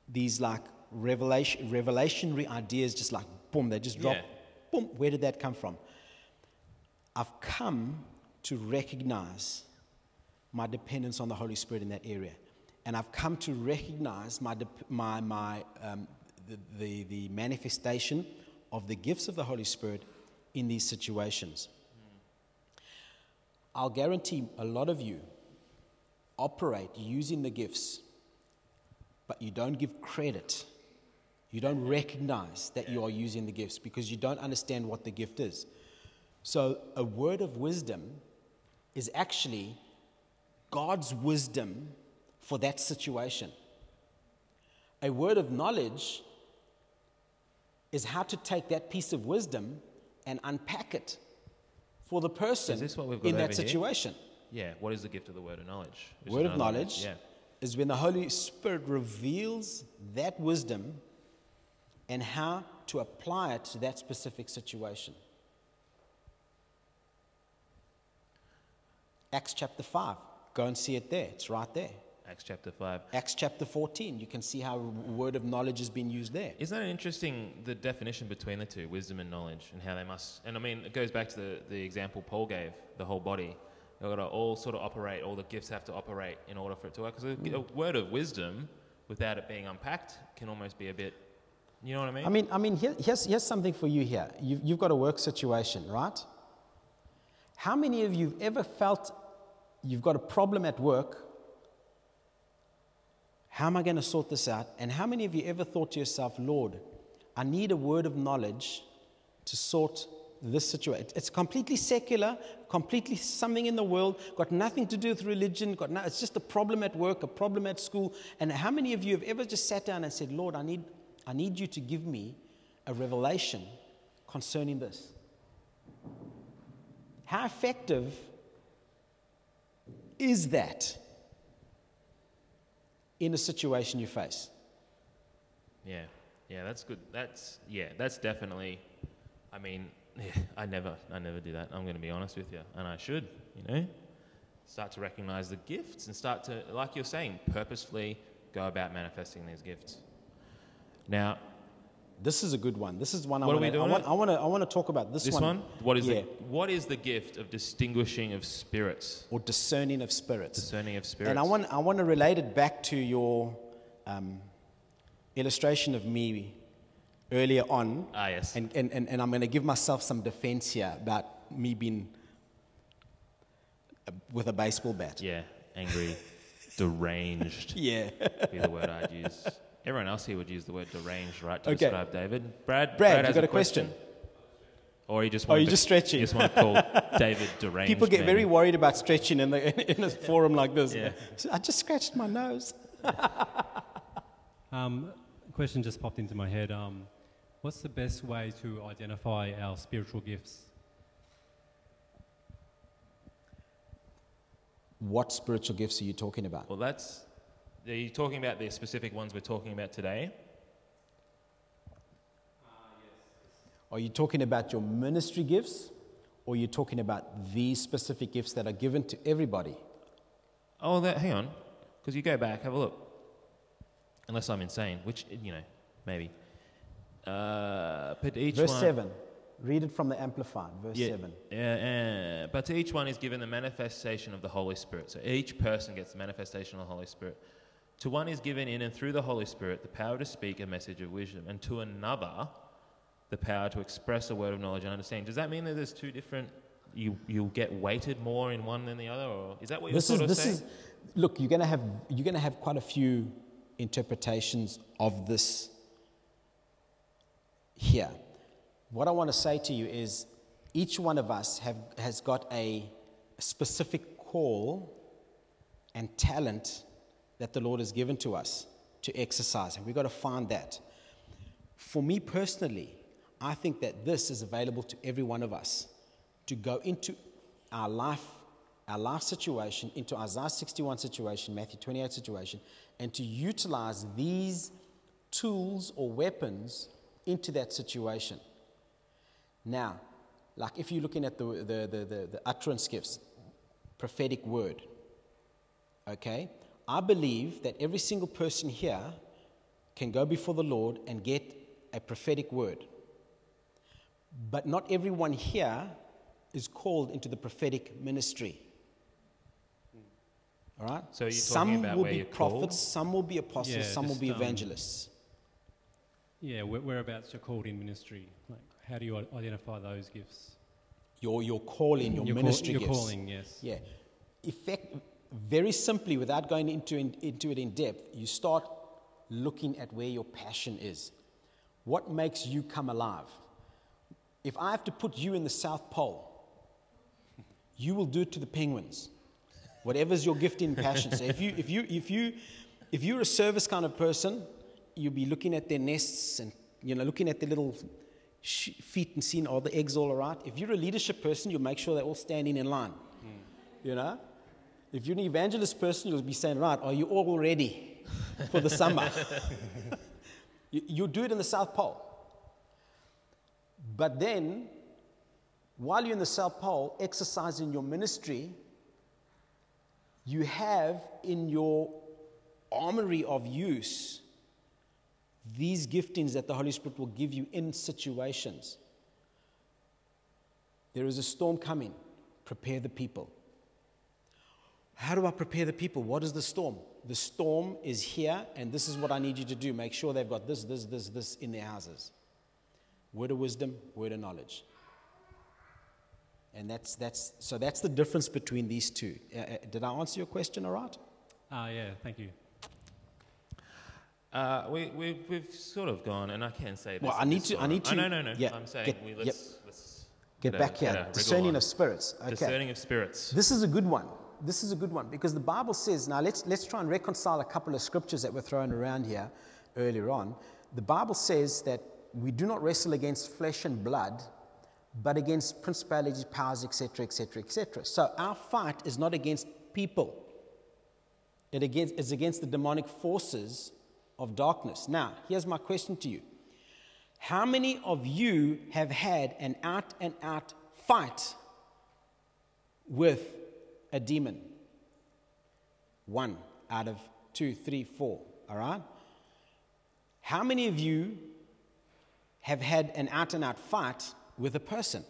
these like revelation, revelationary ideas, just like boom, they just drop. Yeah. Boom, where did that come from? I've come to recognize my dependence on the Holy Spirit in that area. And I've come to recognize my, my, my, um, the, the, the manifestation of the gifts of the Holy Spirit in these situations. I'll guarantee a lot of you operate using the gifts, but you don't give credit, you don't recognize that you are using the gifts because you don't understand what the gift is. So, a word of wisdom is actually God's wisdom for that situation. A word of knowledge is how to take that piece of wisdom and unpack it for the person this what we've got in that over here? situation. Yeah. What is the gift of the word of knowledge? Which Word of knowledge Yeah. is when the Holy Spirit reveals that wisdom and how to apply it to that specific situation. Acts chapter 5. Go and see it there. It's right there. Acts chapter five. Acts chapter 14. You can see how word of knowledge has been used there. Isn't that interesting, the definition between the two, wisdom and knowledge, and how they must, and I mean, it goes back to the, the example Paul gave, the whole body. They've got to all sort of operate, all the gifts have to operate in order for it to work. Because a, a word of wisdom, without it being unpacked, can almost be a bit, you know what I mean? I mean, I mean here, here's, here's something for you here. You've, you've got a work situation, right? How many of you have ever felt you've got a problem at work? How am I going to sort this out? And how many of you ever thought to yourself, Lord, I need a word of knowledge to sort this situation? It's completely secular, completely something in the world, got nothing to do with religion, got no, it's just a problem at work, a problem at school. And how many of you have ever just sat down and said, Lord, I need, I need you to give me a revelation concerning this? How effective is that in a situation you face? Yeah, yeah, that's good. That's yeah, that's definitely. I mean, yeah, I never, I never do that. I'm going to be honest with you, and I should, you know, start to recognize the gifts and start to, like you're saying, purposefully go about manifesting these gifts. Now, This is a good one. This is one I What are want to. I want? I want to. I want to talk about this, this one. one, what is yeah, the what is the gift of distinguishing of spirits, or discerning of spirits. discerning of spirits? And I want. I want to relate it back to your um, illustration of me earlier on. ah yes, And, and, and, and I'm going to give myself some defense here about me being uh, with a baseball bat. yeah, angry, deranged. Yeah. be the word I'd use. Everyone else here would use the word deranged, right, to Okay. describe David. Brad, Brad, you has got a question? Or you just Oh, want you're to, just stretching. You just want to call David deranged. People get very worried about stretching in, the, in a forum like this. Yeah. I just scratched my nose. Um, question just popped into my head. Um, what's the best way to identify our spiritual gifts? What spiritual gifts are you talking about? Well, that's. Are you talking about the specific ones we're talking about today? Are you talking about your ministry gifts? Or are you talking about these specific gifts that are given to everybody? Oh, that, hang on. Because you go back, have a look. Unless I'm insane, which, you know, maybe. Uh, but each Verse one. 7. Read it from the Amplified. Verse Yeah, 7. yeah, uh, but to each one is given the manifestation of the Holy Spirit. So each person gets the manifestation of the Holy Spirit. To one is given in and through the Holy Spirit the power to speak a message of wisdom, and to another the power to express a word of knowledge and understanding. Does that mean that there's two different? You you'll get weighted more in one than the other, or is that what you're This is, sort of this saying? is, look, you're going to have, you're going to have quite a few interpretations of this here. What I want to say to you is each one of us have, has got a specific call and talent that the Lord has given to us to exercise, and we've got to find that. For me personally, I think that this is available to every one of us to go into our life, our life situation, into Isaiah 61 situation, Matthew 28 situation, and to utilize these tools or weapons into that situation. Now, like if you're looking at the, the, the, the, the utterance gifts, prophetic word, okay? I believe that every single person here can go before the Lord and get a prophetic word. But not everyone here is called into the prophetic ministry. All right? So you're talking some about will where be you're called? prophets, some will be apostles, Yeah, some will be um, evangelists. Yeah, where, whereabouts you're called in ministry? Like, how do you identify those gifts? Your, your calling, your call- ministry your gifts. calling, yes. Yeah. Effect, very simply, without going into, in, into it in depth, you start looking at where your passion is. What makes you come alive? If I have to put you in the South Pole, you will do it to the penguins. Whatever's your gift and passion. So if you if you if you if you're a service kind of person, you'll be looking at their nests and you know looking at their little feet and seeing are the eggs all right. If you're a leadership person, you'll make sure they're all standing in line. You know, if you're an evangelist person, you'll be saying, right, are you all ready for the summer? you, you'll do it in the South Pole. But then, while you're in the South Pole exercising your ministry, you have in your armory of use these giftings that the Holy Spirit will give you in situations. There is a storm coming. Prepare the people. How do I prepare the people? What is the storm? The storm is here, and this is what I need you to do. Make sure they've got this, this, this, this in their houses word of wisdom, word of knowledge. And that's, that's, so that's the difference between these two. Uh, uh, did I answer your question all right? Ah, yeah, thank you. Uh, we, we, we've sort of gone, and I can say this. Well, I need to- I time. need Oh, to- no, no, no. yeah, I'm saying get- we, let's, let's Get a- back here. a wriggle Discerning on. of spirits. Okay. Discerning of spirits. This is a good one. This is a good one because the Bible says, now let's, let's try and reconcile a couple of scriptures that were thrown around here earlier on. The Bible says that we do not wrestle against flesh and blood, but against principalities, powers, etc., etc., etc. So our fight is not against people, it against, is against the demonic forces of darkness. Now, here's my question to you How many of you have had an out and out fight with a demon? One out of two, three, four. All right? How many of you have had an out and out fight with a person?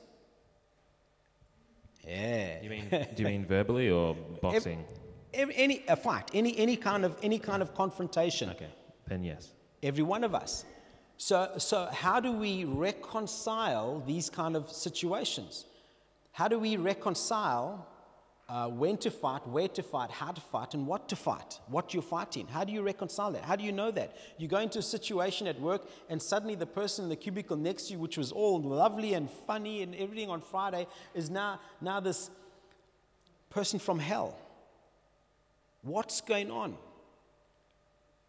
Yeah. You mean, do you mean verbally or boxing? Every, any a fight, any any kind of any kind of confrontation. Okay, then yes. Every one of us. So so how do we reconcile these kind of situations? How do we reconcile uh, when to fight, where to fight, how to fight, and what to fight, what you're fighting? How do you reconcile that? How do you know that? You go into a situation at work, and suddenly the person in the cubicle next to you, which was all lovely and funny and everything on Friday, is now, now this person from hell. What's going on?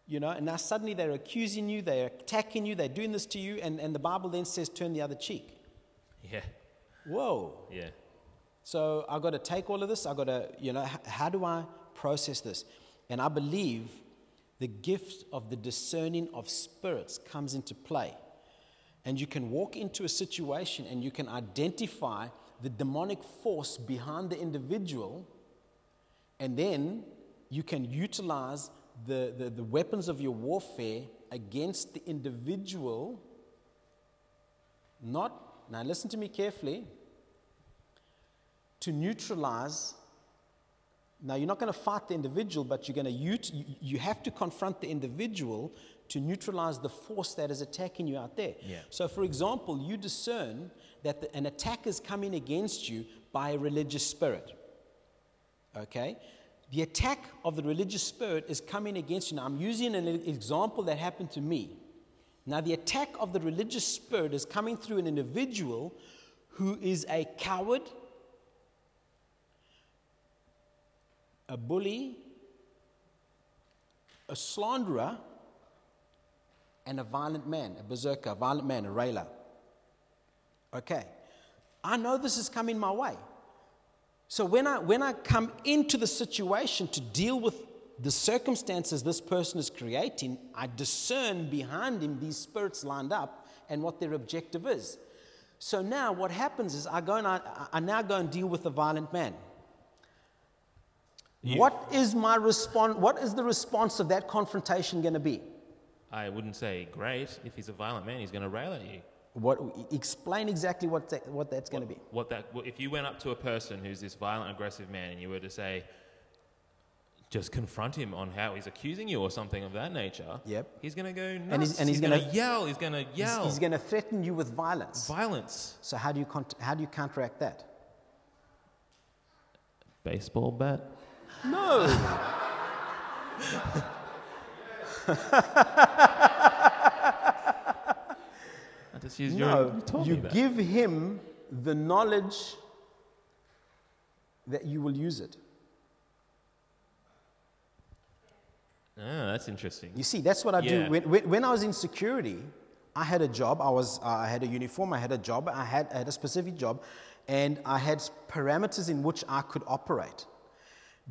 You know, and now suddenly they're accusing you, they're attacking you, they're doing this to you, and, and the Bible then says, turn the other cheek. Yeah, Whoa. yeah. So I've got to take all of this. I've got to, you know, how do I process this? And I believe the gift of the discerning of spirits comes into play. And you can walk into a situation and you can identify the demonic force behind the individual, and then you can utilize the, the, the weapons of your warfare against the individual. Not, now listen to me carefully to neutralize. Now, you're not going to fight the individual, but you're going to ut- you, have to confront the individual to neutralize the force that is attacking you out there. Yeah. So, for example, you discern that the, an attack is coming against you by a religious spirit. Okay? The attack of the religious spirit is coming against you. Now, I'm using an example that happened to me. Now, the attack of the religious spirit is coming through an individual who is a coward, a bully, a slanderer, and a violent man, a berserker, a violent man, a railer. Okay. I know this is coming my way. So when I, when I come into the situation to deal with the circumstances this person is creating, I discern behind him these spirits lined up and what their objective is. So now what happens is I, go and I, I now go and deal with the violent man. What is my response? What is the response of that confrontation going to be? I wouldn't say great. If he's a violent man, he's going to rail at you. What, explain exactly what, that, what that's going to be. What that? what- If you went up to a person who's this violent, aggressive man, and you were to say, just confront him on how he's accusing you or something of that nature. Yep. He's going to go nuts. And he's- and he's going gonna- yell. He's going to yell. he's going to threaten you with violence. Violence. So how do you, cont- how do you counteract that? Baseball bat. No. I just use your. no. You You give him the knowledge that you will use it. Ah, that's interesting. You see, that's what I Yeah. do. When, when, when I was in security, I had a job. I, was, uh, I had a uniform, I had a job, I had, I had a specific job, and I had parameters in which I could operate.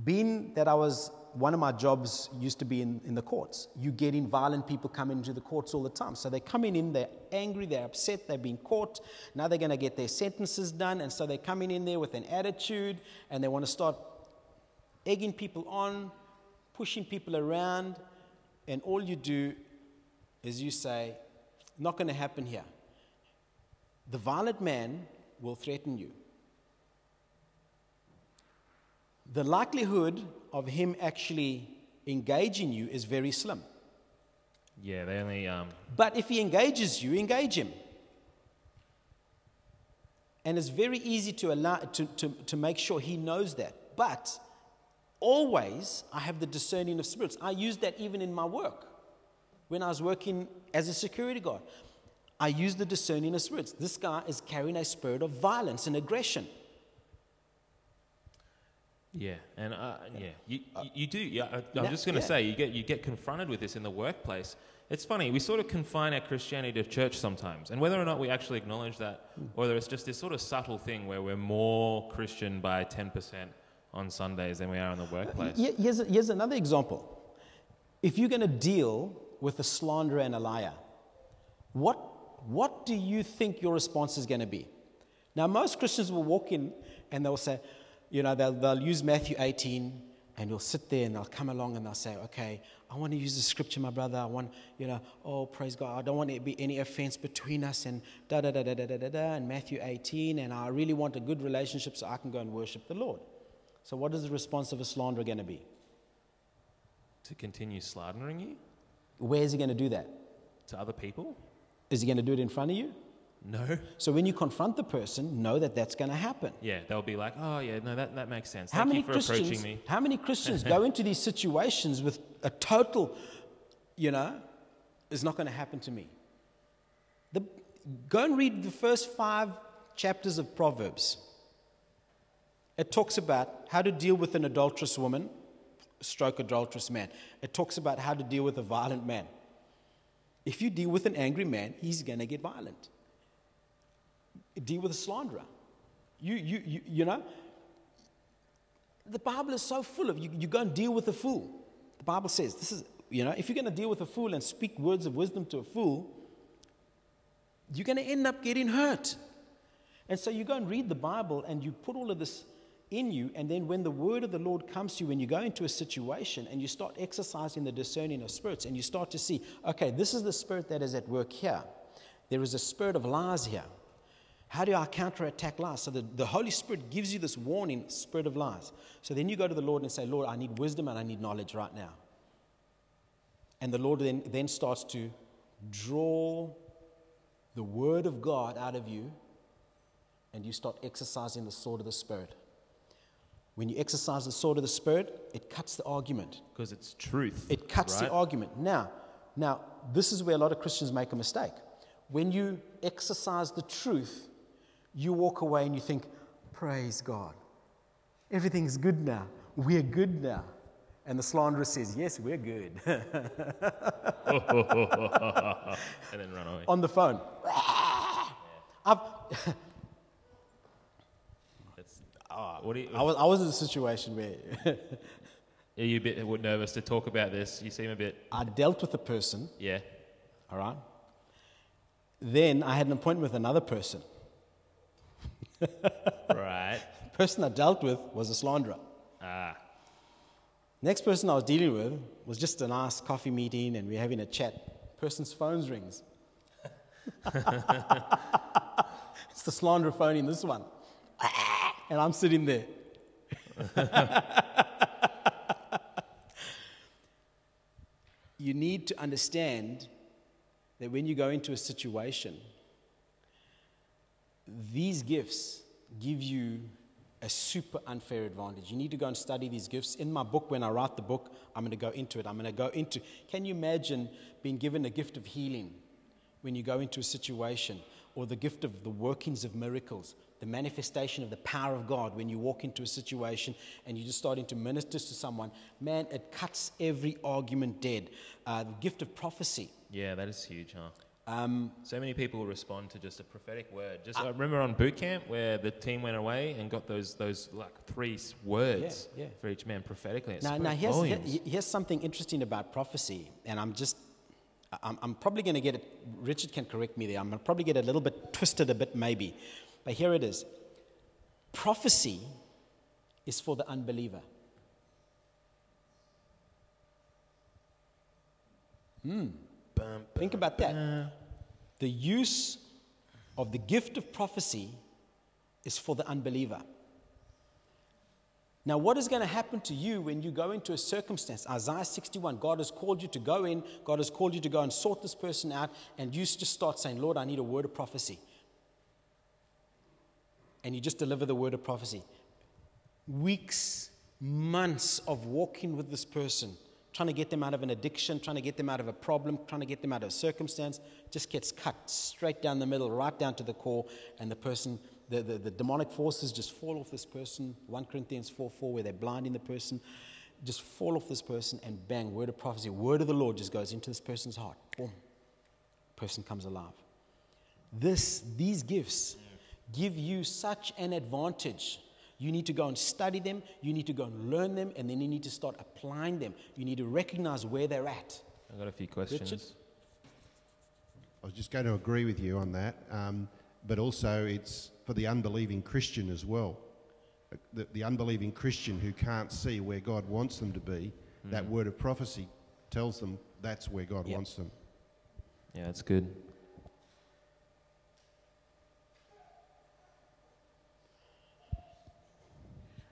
Being that I was, one of my jobs used to be in, in the courts. You get in violent people come into the courts all the time. So they're coming in, they're angry, they're upset, they've been caught. Now they're going to get their sentences done, and so they're coming in there with an attitude, and they want to start egging people on, pushing people around, and all you do is you say, not going to happen here. The violent man will threaten you. The likelihood of him actually engaging you is very slim. Yeah, they only. Um, But if he engages you, engage him. And it's very easy to, allow, to, to, to make sure he knows that. But always, I have the discerning of spirits. I use that even in my work. When I was working as a security guard, I use the discerning of spirits. This guy is carrying a spirit of violence and aggression. Yeah, and uh, yeah, you, you, you do. Yeah, I, I'm just going to yeah. say you get you get confronted with this in the workplace. It's funny. We sort of confine our Christianity to church sometimes, and whether or not we actually acknowledge that, Hmm. or whether it's just this sort of subtle thing where we're more Christian by ten percent on Sundays than we are in the workplace. Here's, here's another example. If you're going to deal with a slanderer and a liar, what, what do you think your response is going to be? Now, most Christians will walk in and they'll say, you know, they'll, they'll use Matthew 18 and we'll sit there and they'll come along and they'll say, okay, I want to use the scripture, my brother. I want, you know, oh, praise God. I don't want there to be any offense between us and da da da da da da da da, and Matthew 18. And I really want a good relationship so I can go and worship the Lord. So, what is the response of a slanderer going to be? To continue slandering you Where is he going to do that? to other people? Is he going to do it in front of you? No. So when you confront the person, know that that's going to happen. Yeah, they'll be like, oh yeah, no, that, that makes sense. How Thank many you for Christians? approaching me. How many Christians go into these situations with a total, you know, it's not going to happen to me. The, go and read the first five chapters of Proverbs. It talks about how to deal with an adulterous woman, stroke adulterous man. It talks about how to deal with a violent man. If you deal with an angry man, he's going to get violent. Deal with a slanderer. You, you, you, you know, the Bible is so full of you, you go and deal with a fool. The Bible says this is, you know, if you're going to deal with a fool and speak words of wisdom to a fool, you're going to end up getting hurt. And so you go and read the Bible and you put all of this in you, and then when the word of the Lord comes to you, when you go into a situation and you start exercising the discerning of spirits, and you start to see, okay, this is the spirit that is at work here. There is a spirit of lies here. How do I counterattack lies? So the, the Holy Spirit gives you this warning, spirit of lies. So then you go to the Lord and say, Lord, I need wisdom and I need knowledge right now. And the Lord then, then starts to draw the word of God out of you, and you start exercising the sword of the Spirit. When you exercise the sword of the Spirit, it cuts the argument. Because it's truth. It cuts right? the argument. Now, now, this is where a lot of Christians make a mistake. When you exercise the truth, you walk away and you think, Praise God. Everything's good now. We're good now. And the slanderer says, Yes, we're good. and then run away. On the phone. I've, That's, ah, what you, I, was, I was in a situation where are you a bit nervous to talk about this? You seem a bit, I dealt with a person, yeah. all right? Then I had an appointment with another person. right. The person I dealt with was a slanderer. Ah. Next person I was dealing with was just a nice coffee meeting and we are having a chat. Person's phones rings. it's the slanderer phoning this one. And I'm sitting there. you need to understand that when you go into a situation, these gifts give you a super unfair advantage. You need to go and study these gifts. In my book, when I write the book, I'm going to go into it. I'm going to go into. Can you imagine being given a gift of healing when you go into a situation, or the gift of the workings of miracles, the manifestation of the power of God when you walk into a situation and you're just starting to minister to someone? Man, it cuts every argument dead. Uh, the gift of prophecy. Yeah, that is huge, huh? Um, So many people respond to just a prophetic word. Just I remember on boot camp where the team went away and got those those like three words Yeah, yeah. for each man prophetically. It Now, now here's, here- here's something interesting about prophecy, and I'm just, I'm, I'm probably going to get it, Richard can correct me there, I'm going to probably get a little bit twisted a bit maybe, but here it is. Prophecy is for the unbeliever. Bum, Think about that. The use of the gift of prophecy is for the unbeliever. Now, what is going to happen to you when you go into a circumstance? Isaiah 61, God has called you to go in, God has called you to go and sort this person out, and you just start saying, Lord, I need a word of prophecy. And you just deliver the word of prophecy. Weeks, months of walking with this person, trying to get them out of an addiction, trying to get them out of a problem, trying to get them out of a circumstance, just gets cut straight down the middle, right down to the core, and the person, the, the, the demonic forces just fall off this person. 1 Corinthians 4 4, where they're blinding the person, just fall off this person, and bang, word of prophecy, word of the Lord just goes into this person's heart. Boom. Person comes alive. This, these gifts give you such an advantage. You need to go and study them, you need to go and learn them, and then you need to start applying them. You need to recognize where they're at. I've got a few questions. I was just going to agree with you on that, um, but also it's for the unbelieving Christian as well. The, the unbelieving Christian who can't see where God wants them to be, that word of prophecy tells them that's where God Yep. wants them. Yeah, that's good.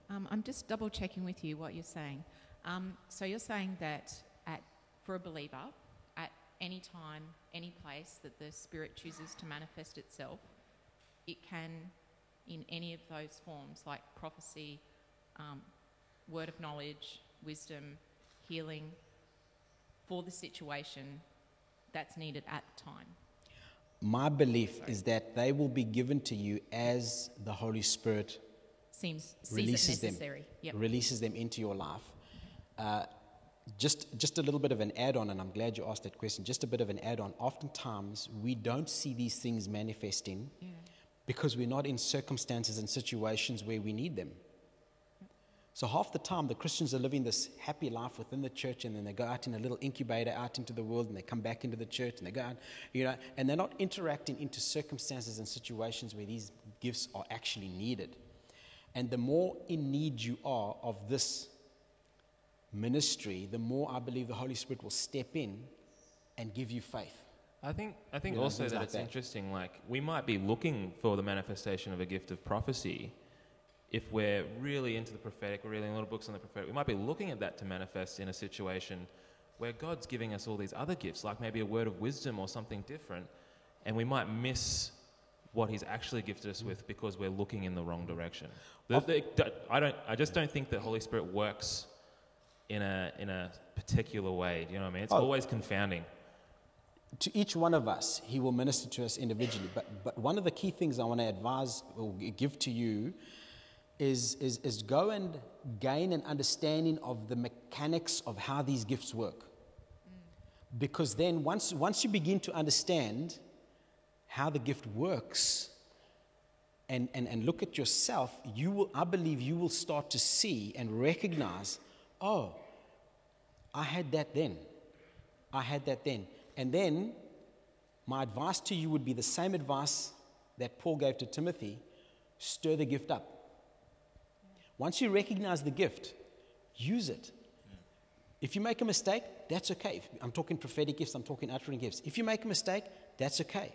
Um, I'm just double checking with you what you're saying. Um, so you're saying that at, for a believer, at any time, any place that the Spirit chooses to manifest itself, it can, in any of those forms, like prophecy, um, word of knowledge, wisdom, healing, for the situation that's needed at the time. My belief is that they will be given to you as the Holy Spirit Seems releases them. Yep. releases them into your life. Uh, just, just a little bit of an add-on, and I'm glad you asked that question. Just a bit of an add-on. Oftentimes, we don't see these things manifesting Yeah. because we're not in circumstances and situations where we need them. So half the time, the Christians are living this happy life within the church, and then they go out in a little incubator out into the world, and they come back into the church, and they go out, you know, and they're not interacting into circumstances and situations where these gifts are actually needed. And the more in need you are of this ministry, the more I believe the Holy Spirit will step in and give you faith. I think I think You know, also that like it's that. interesting. Like we might be looking for the manifestation of a gift of prophecy. If we're really into the prophetic, we're reading a lot of books on the prophetic, we might be looking at that to manifest in a situation where God's giving us all these other gifts, like maybe a word of wisdom or something different, and we might miss what He's actually gifted us with because we're looking in the wrong direction. The- the- I don't. I just don't think the Holy Spirit works in a in a particular way. Do you know what I mean? It's Oh. always confounding. to each one of us, he will minister to us individually. But, but one of the key things I want to advise or give to you is, is, is go and gain an understanding of the mechanics of how these gifts work. Mm. Because then, once, once you begin to understand how the gift works and, and, and look at yourself, you will, I believe you will start to see and recognize oh, I had that then. I had that then. And then my advice to you would be the same advice that Paul gave to Timothy stir the gift up. Once you recognize the gift, use it. If you make a mistake, that's okay. I'm talking prophetic gifts, I'm talking uttering gifts. If you make a mistake, that's okay.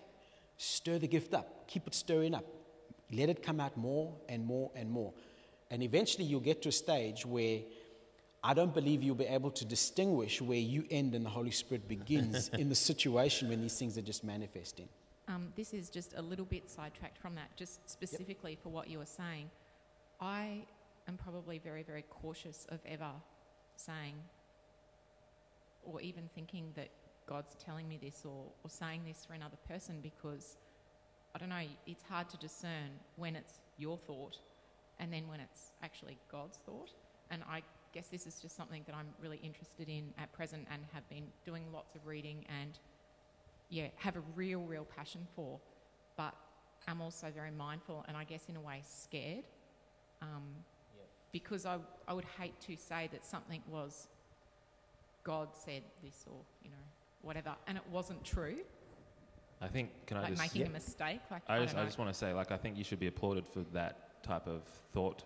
Stir the gift up, keep it stirring up. Let it come out more and more and more. And eventually you'll get to a stage where I don't believe you'll be able to distinguish where you end and the Holy Spirit begins in the situation when these things are just manifesting. Um, this is just a little bit sidetracked from that, just specifically for what you were saying. I am probably very, very cautious of ever saying or even thinking that God's telling me this or, or saying this for another person because I don't know, it's hard to discern when it's your thought and then when it's actually God's thought. And I guess this is just something that I'm really interested in at present and have been doing lots of reading and, yeah, have a real, real passion for. But I'm also very mindful and I guess in a way scared um, because I, I would hate to say that something was God said this or, you know, whatever, and it wasn't true, I think, can I like just. making a mistake. Like, I I, just, I just want to say, like, I think you should be applauded for that type of thought.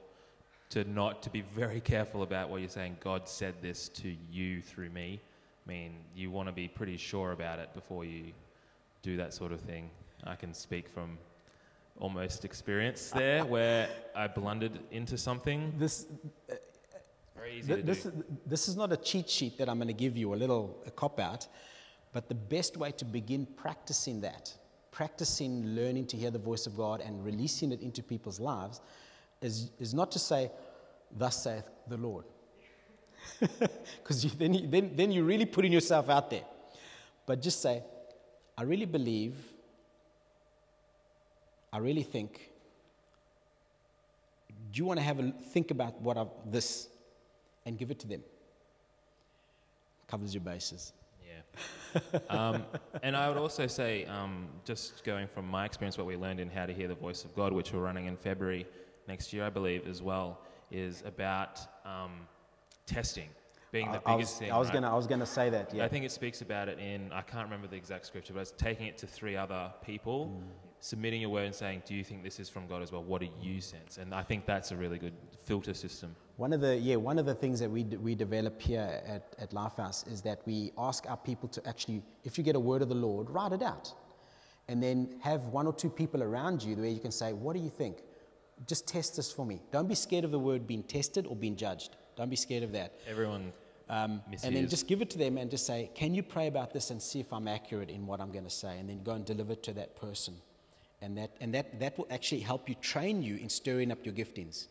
To not to be very careful about what you're saying. God said this to you through me. I mean, you want to be pretty sure about it before you do that sort of thing. I can speak from almost experience there, where I blundered into something. This, Very uh, easy th- to this, do. this is not a cheat sheet that I'm going to give you, a little a cop out, but the best way to begin practicing that, practicing learning to hear the voice of God and releasing it into people's lives, is, is not to say, Thus saith the Lord. Because then, then, then you're really putting yourself out there. But just say, I really believe, I really think. Do you want to have a think about what I've, this and give it to them? Covers your bases. Um, and I would also say, um, just going from my experience, what we learned in How to Hear the Voice of God, which we're running in February next year, I believe, as well, is about um, testing being the I biggest was, thing. I was right? gonna, I was gonna say that. Yeah. I think it speaks about it in, I can't remember the exact scripture, but it's taking it to three other people, Mm. submitting your word and saying, Do you think this is from God as well? What do you sense? And I think that's a really good filter system. One of the yeah, one of the things that we d- we develop here at at Lifehouse is that we ask our people to actually, if you get a word of the Lord, write it out, and then have one or two people around you where you can say, "What do you think?" Just test this for me. Don't be scared of the word being tested or being judged. Don't be scared of that. Everyone Um, and then just give it to them and just say, Can you pray about this and see if I'm accurate in what I'm going to say? And then go and deliver it to that person. And, that, and that, that will actually help you train you in stirring up your giftings.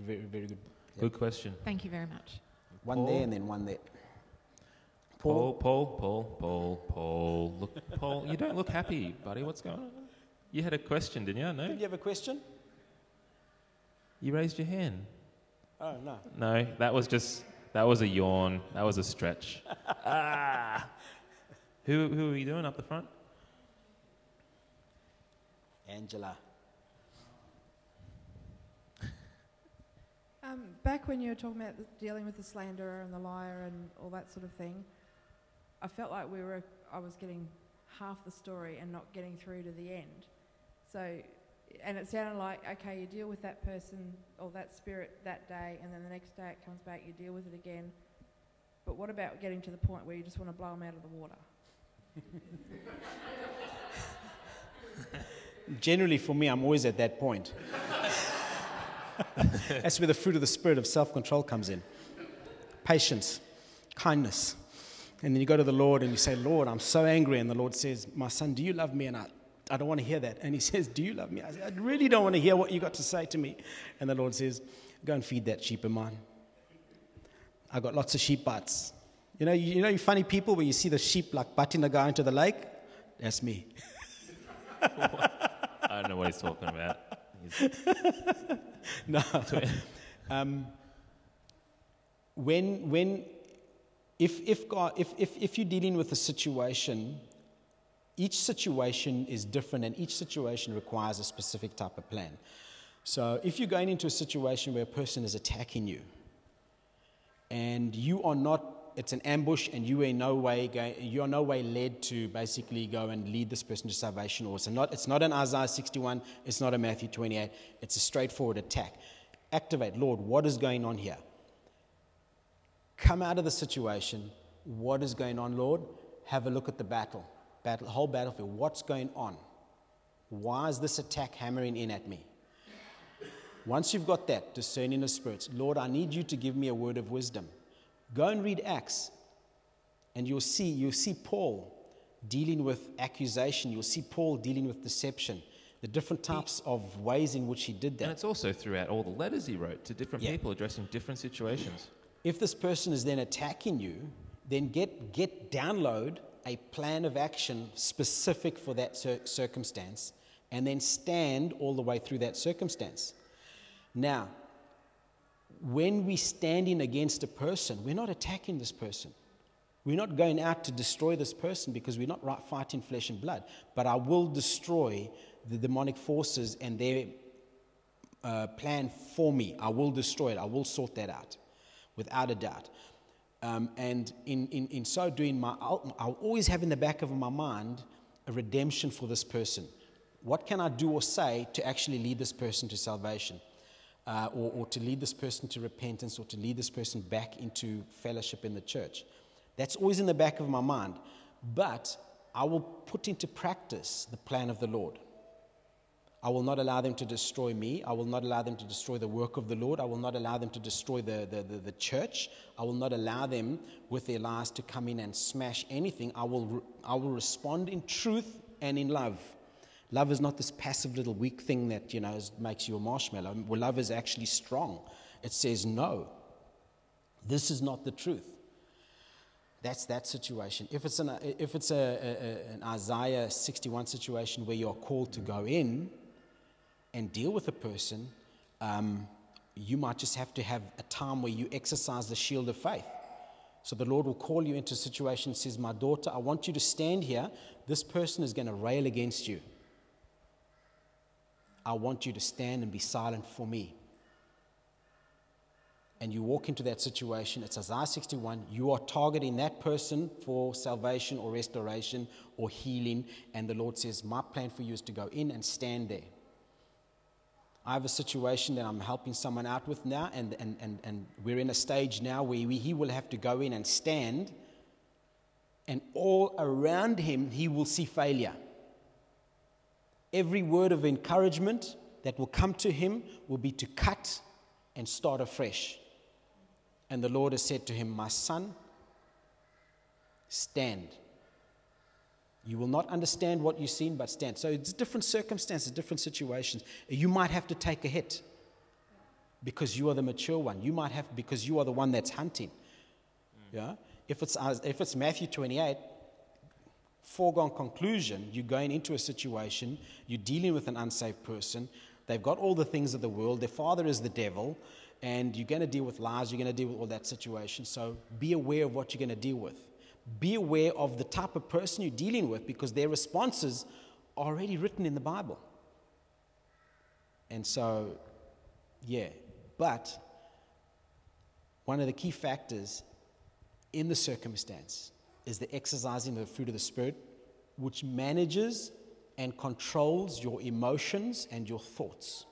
It's very, very good. Yeah. Good question. Thank you very much. One Paul? there and then one there. Paul, Paul, Paul, Paul, Paul. Look, Paul, you don't look happy, buddy. What's going on? You had a question, didn't you? No? Did you have a question? You raised your hand. Oh, no. No, that was just that was a yawn. That was a stretch. ah. Who who are you doing up the front? Angela. Um, back when you were talking about dealing with the slanderer and the liar and all that sort of thing, I felt like we were. I was getting half the story and not getting through to the end. So, and it sounded like okay, you deal with that person or that spirit that day, and then the next day it comes back, you deal with it again. But what about getting to the point where you just want to blow them out of the water? Generally, for me, I'm always at that point. That's where the fruit of the spirit of self control comes in patience, kindness. And then you go to the Lord and you say, Lord, I'm so angry. And the Lord says, My son, do you love me? And I, I don't want to hear that. And he says, Do you love me? I say, I really don't want to hear what you got to say to me. And the Lord says, Go and feed that sheep of mine. I got lots of sheep butts. You know, you, you know, you funny people where you see the sheep like butting the guy into the lake? That's me. I don't know what he's talking about. No. um, when, when, if, if, God, if, if, if you're dealing with a situation, each situation is different and each situation requires a specific type of plan. So if you're going into a situation where a person is attacking you and you are not, it's an ambush and you are no way going, you are no way led to basically go and lead this person to salvation or it's not, it's not an Isaiah 61, it's not a Matthew 28, it's a straightforward attack. Activate, Lord, what is going on here? Come out of the situation. What is going on, Lord? Have a look at the battle, battle whole battlefield. What's going on? Why is this attack hammering in at me? Once you've got that, discerning of spirits, Lord, I need you to give me a word of wisdom. Go and read Acts, and you'll see, you'll see Paul dealing with accusation. You'll see Paul dealing with deception. the different types of ways in which he did that. And it's also throughout all the letters he wrote to different Yeah. people addressing different situations. If this person is then attacking you, then get, get download a plan of action specific for that cir- circumstance and then stand all the way through that circumstance. Now, when we stand in against a person, we're not attacking this person. We're not going out to destroy this person because we're not right, fighting flesh and blood. But I will destroy the demonic forces and their uh, plan for me. I will destroy it. I will sort that out, without a doubt. Um, and in, in, in so doing, my, I'll, I'll always have in the back of my mind a redemption for this person. What can I do or say to actually lead this person to salvation? Uh, or, or to lead this person to repentance or to lead this person back into fellowship in the church. That's always in the back of my mind. But I will put into practice the plan of the Lord. I will not allow them to destroy me. I will not allow them to destroy the work of the Lord. I will not allow them to destroy the, the, the, the church. I will not allow them with their lies to come in and smash anything. I will, re- I will respond in truth and in love. Love is not this passive little weak thing that, you know, makes you a marshmallow. Well, love is actually strong. It says, no, this is not the truth. That's that situation. If it's, an, if it's a, a, a- an Isaiah 61 situation where you're called to go in and deal with a person, um, you might just have to have a time where you exercise the shield of faith. So the Lord will call you into a situation, says, My daughter, I want you to stand here. This person is going to rail against you. I want you to stand and be silent for me. And you walk into that situation, it's Isaiah 61, you are targeting that person for salvation or restoration or healing, and the Lord says, My plan for you is to go in and stand there. I have a situation that I'm helping someone out with now, and, and, and, and we're in a stage now where we, he will have to go in and stand, and all around him, he will see failure. Every word of encouragement that will come to him will be to cut and start afresh. And the Lord has said to him, My son, stand. You will not understand what you've seen, but stand. So it's different circumstances, different situations. You might have to take a hit because you are the mature one. You might have because you are the one that's hunting. Yeah. If it's uh, if it's Matthew 28, foregone conclusion, you're going into a situation, you're dealing with an unsaved person. They've got all the things of the world. Their father is the devil, and you're going to deal with lies. You're going to deal with all that situation. So be aware of what you're going to deal with. Be aware of the type of person you're dealing with because their responses are already written in the Bible. And so, yeah. But one of the key factors in the circumstance is the exercising of the fruit of the Spirit, which manages and controls your emotions and your thoughts.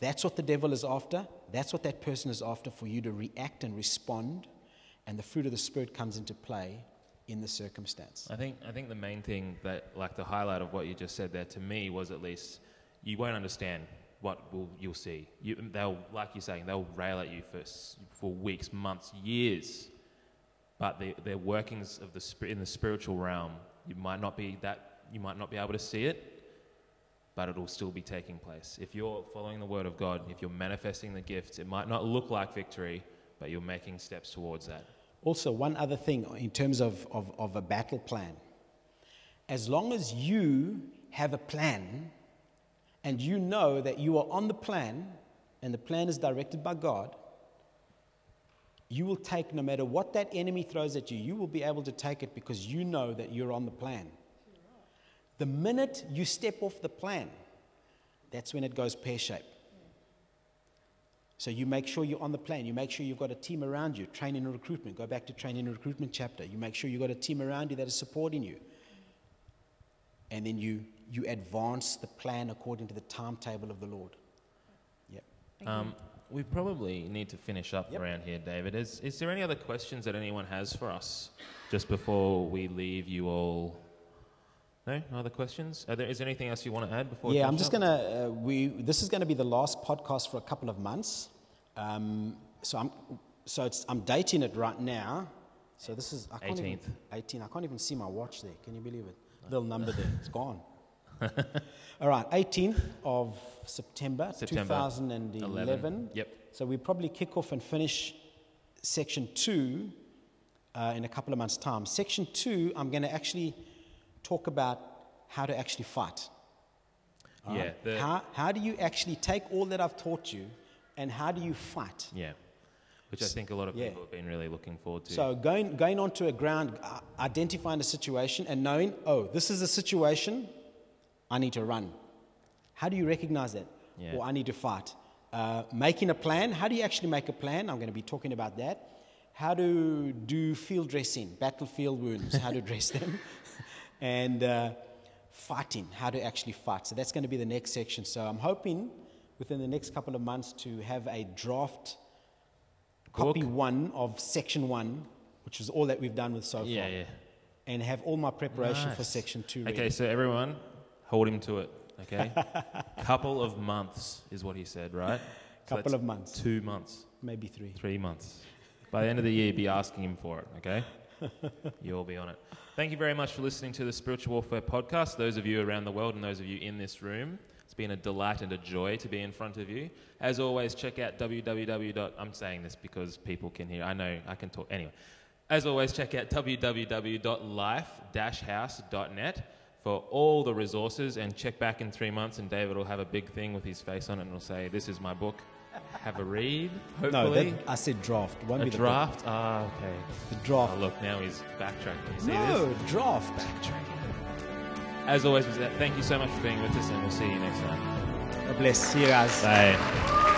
That's what the devil is after. That's what that person is after for you to react and respond. And the fruit of the Spirit comes into play in the circumstance. I think I think the main thing that, like the highlight of what you just said there to me was at least you won't understand what will you'll see. You, they'll, like you're saying, they'll rail at you for for weeks, months, years. But the workings of the in the spiritual realm, you might not be that you might not be able to see it, but it'll still be taking place. If you're following the word of God, if you're manifesting the gifts, it might not look like victory, but you're making steps towards that. Also, one other thing in terms of, of, of a battle plan. As long as you have a plan and you know that you are on the plan and the plan is directed by God, you will take no matter what that enemy throws at you, you will be able to take it because you know that you're on the plan. The minute you step off the plan, that's when it goes pear shaped. So you make sure you're on the plan. You make sure you've got a team around you. Training and recruitment. Go back to training and recruitment chapter. You make sure you've got a team around you that is supporting you. And then you, you advance the plan according to the timetable of the Lord. Yeah. Um, we probably need to finish up Yep. around here, David. Is, is there any other questions that anyone has for us just before we leave you all? No, no other questions. Are there, is there anything else you want to add before? Yeah, I'm just up? going to, uh, we, this is going to be the last podcast for a couple of months. Um, so I'm, so it's, I'm dating it right now. So this is, I can't even, 18th. 18. I can't even see my watch there. Can you believe it? Little number there. It's gone. All right, 18th of September, September 2011. Yep. So we probably kick off and finish section two uh, in a couple of months' time. Section two, I'm going to actually talk about how to actually fight. All Yeah, right? the- how, how do you actually take all that I've taught you and how do you fight? Yeah. Which I think a lot of Yeah. people have been really looking forward to. So going, going onto a ground, uh, identifying a situation and knowing, oh, this is a situation, I need to run. How do you recognize that? Yeah. Or I need to fight. Uh, making a plan, how do you actually make a plan? I'm going to be talking about that. How to do field dressing, battlefield wounds, how to dress them. and uh, fighting, how to actually fight. So that's going to be the next section. So I'm hoping within the next couple of months to have a draft copy Book. one of section one, which is all that we've done with so far, yeah, yeah. and have all my preparation for section two. Ready. Okay, so everyone, hold him to it. Okay, couple of months is what he said, right? So Couple of months, Two months, maybe three. three months. By the end of the year, be asking him for it. Okay, you'll be on it. Thank you very much for listening to the Spiritual Warfare podcast. Those of you around the world and those of you in this room, it's been a delight and a joy to be in front of you. As always, check out www. I'm saying this because people can hear. I know I can talk anyway. As always, check out www.life-house.net for all the resources and check back in three months and David will have a big thing with his face on it and will say, This is my book. Have a read, No, that, I said draft. Won't a be the draft? Ah, okay. The draft. Oh, look, now he's backtracking. You see no, this? draft. Backtracking. As always, thank you so much for being with us and we'll see you next time. God bless. See you guys. Bye.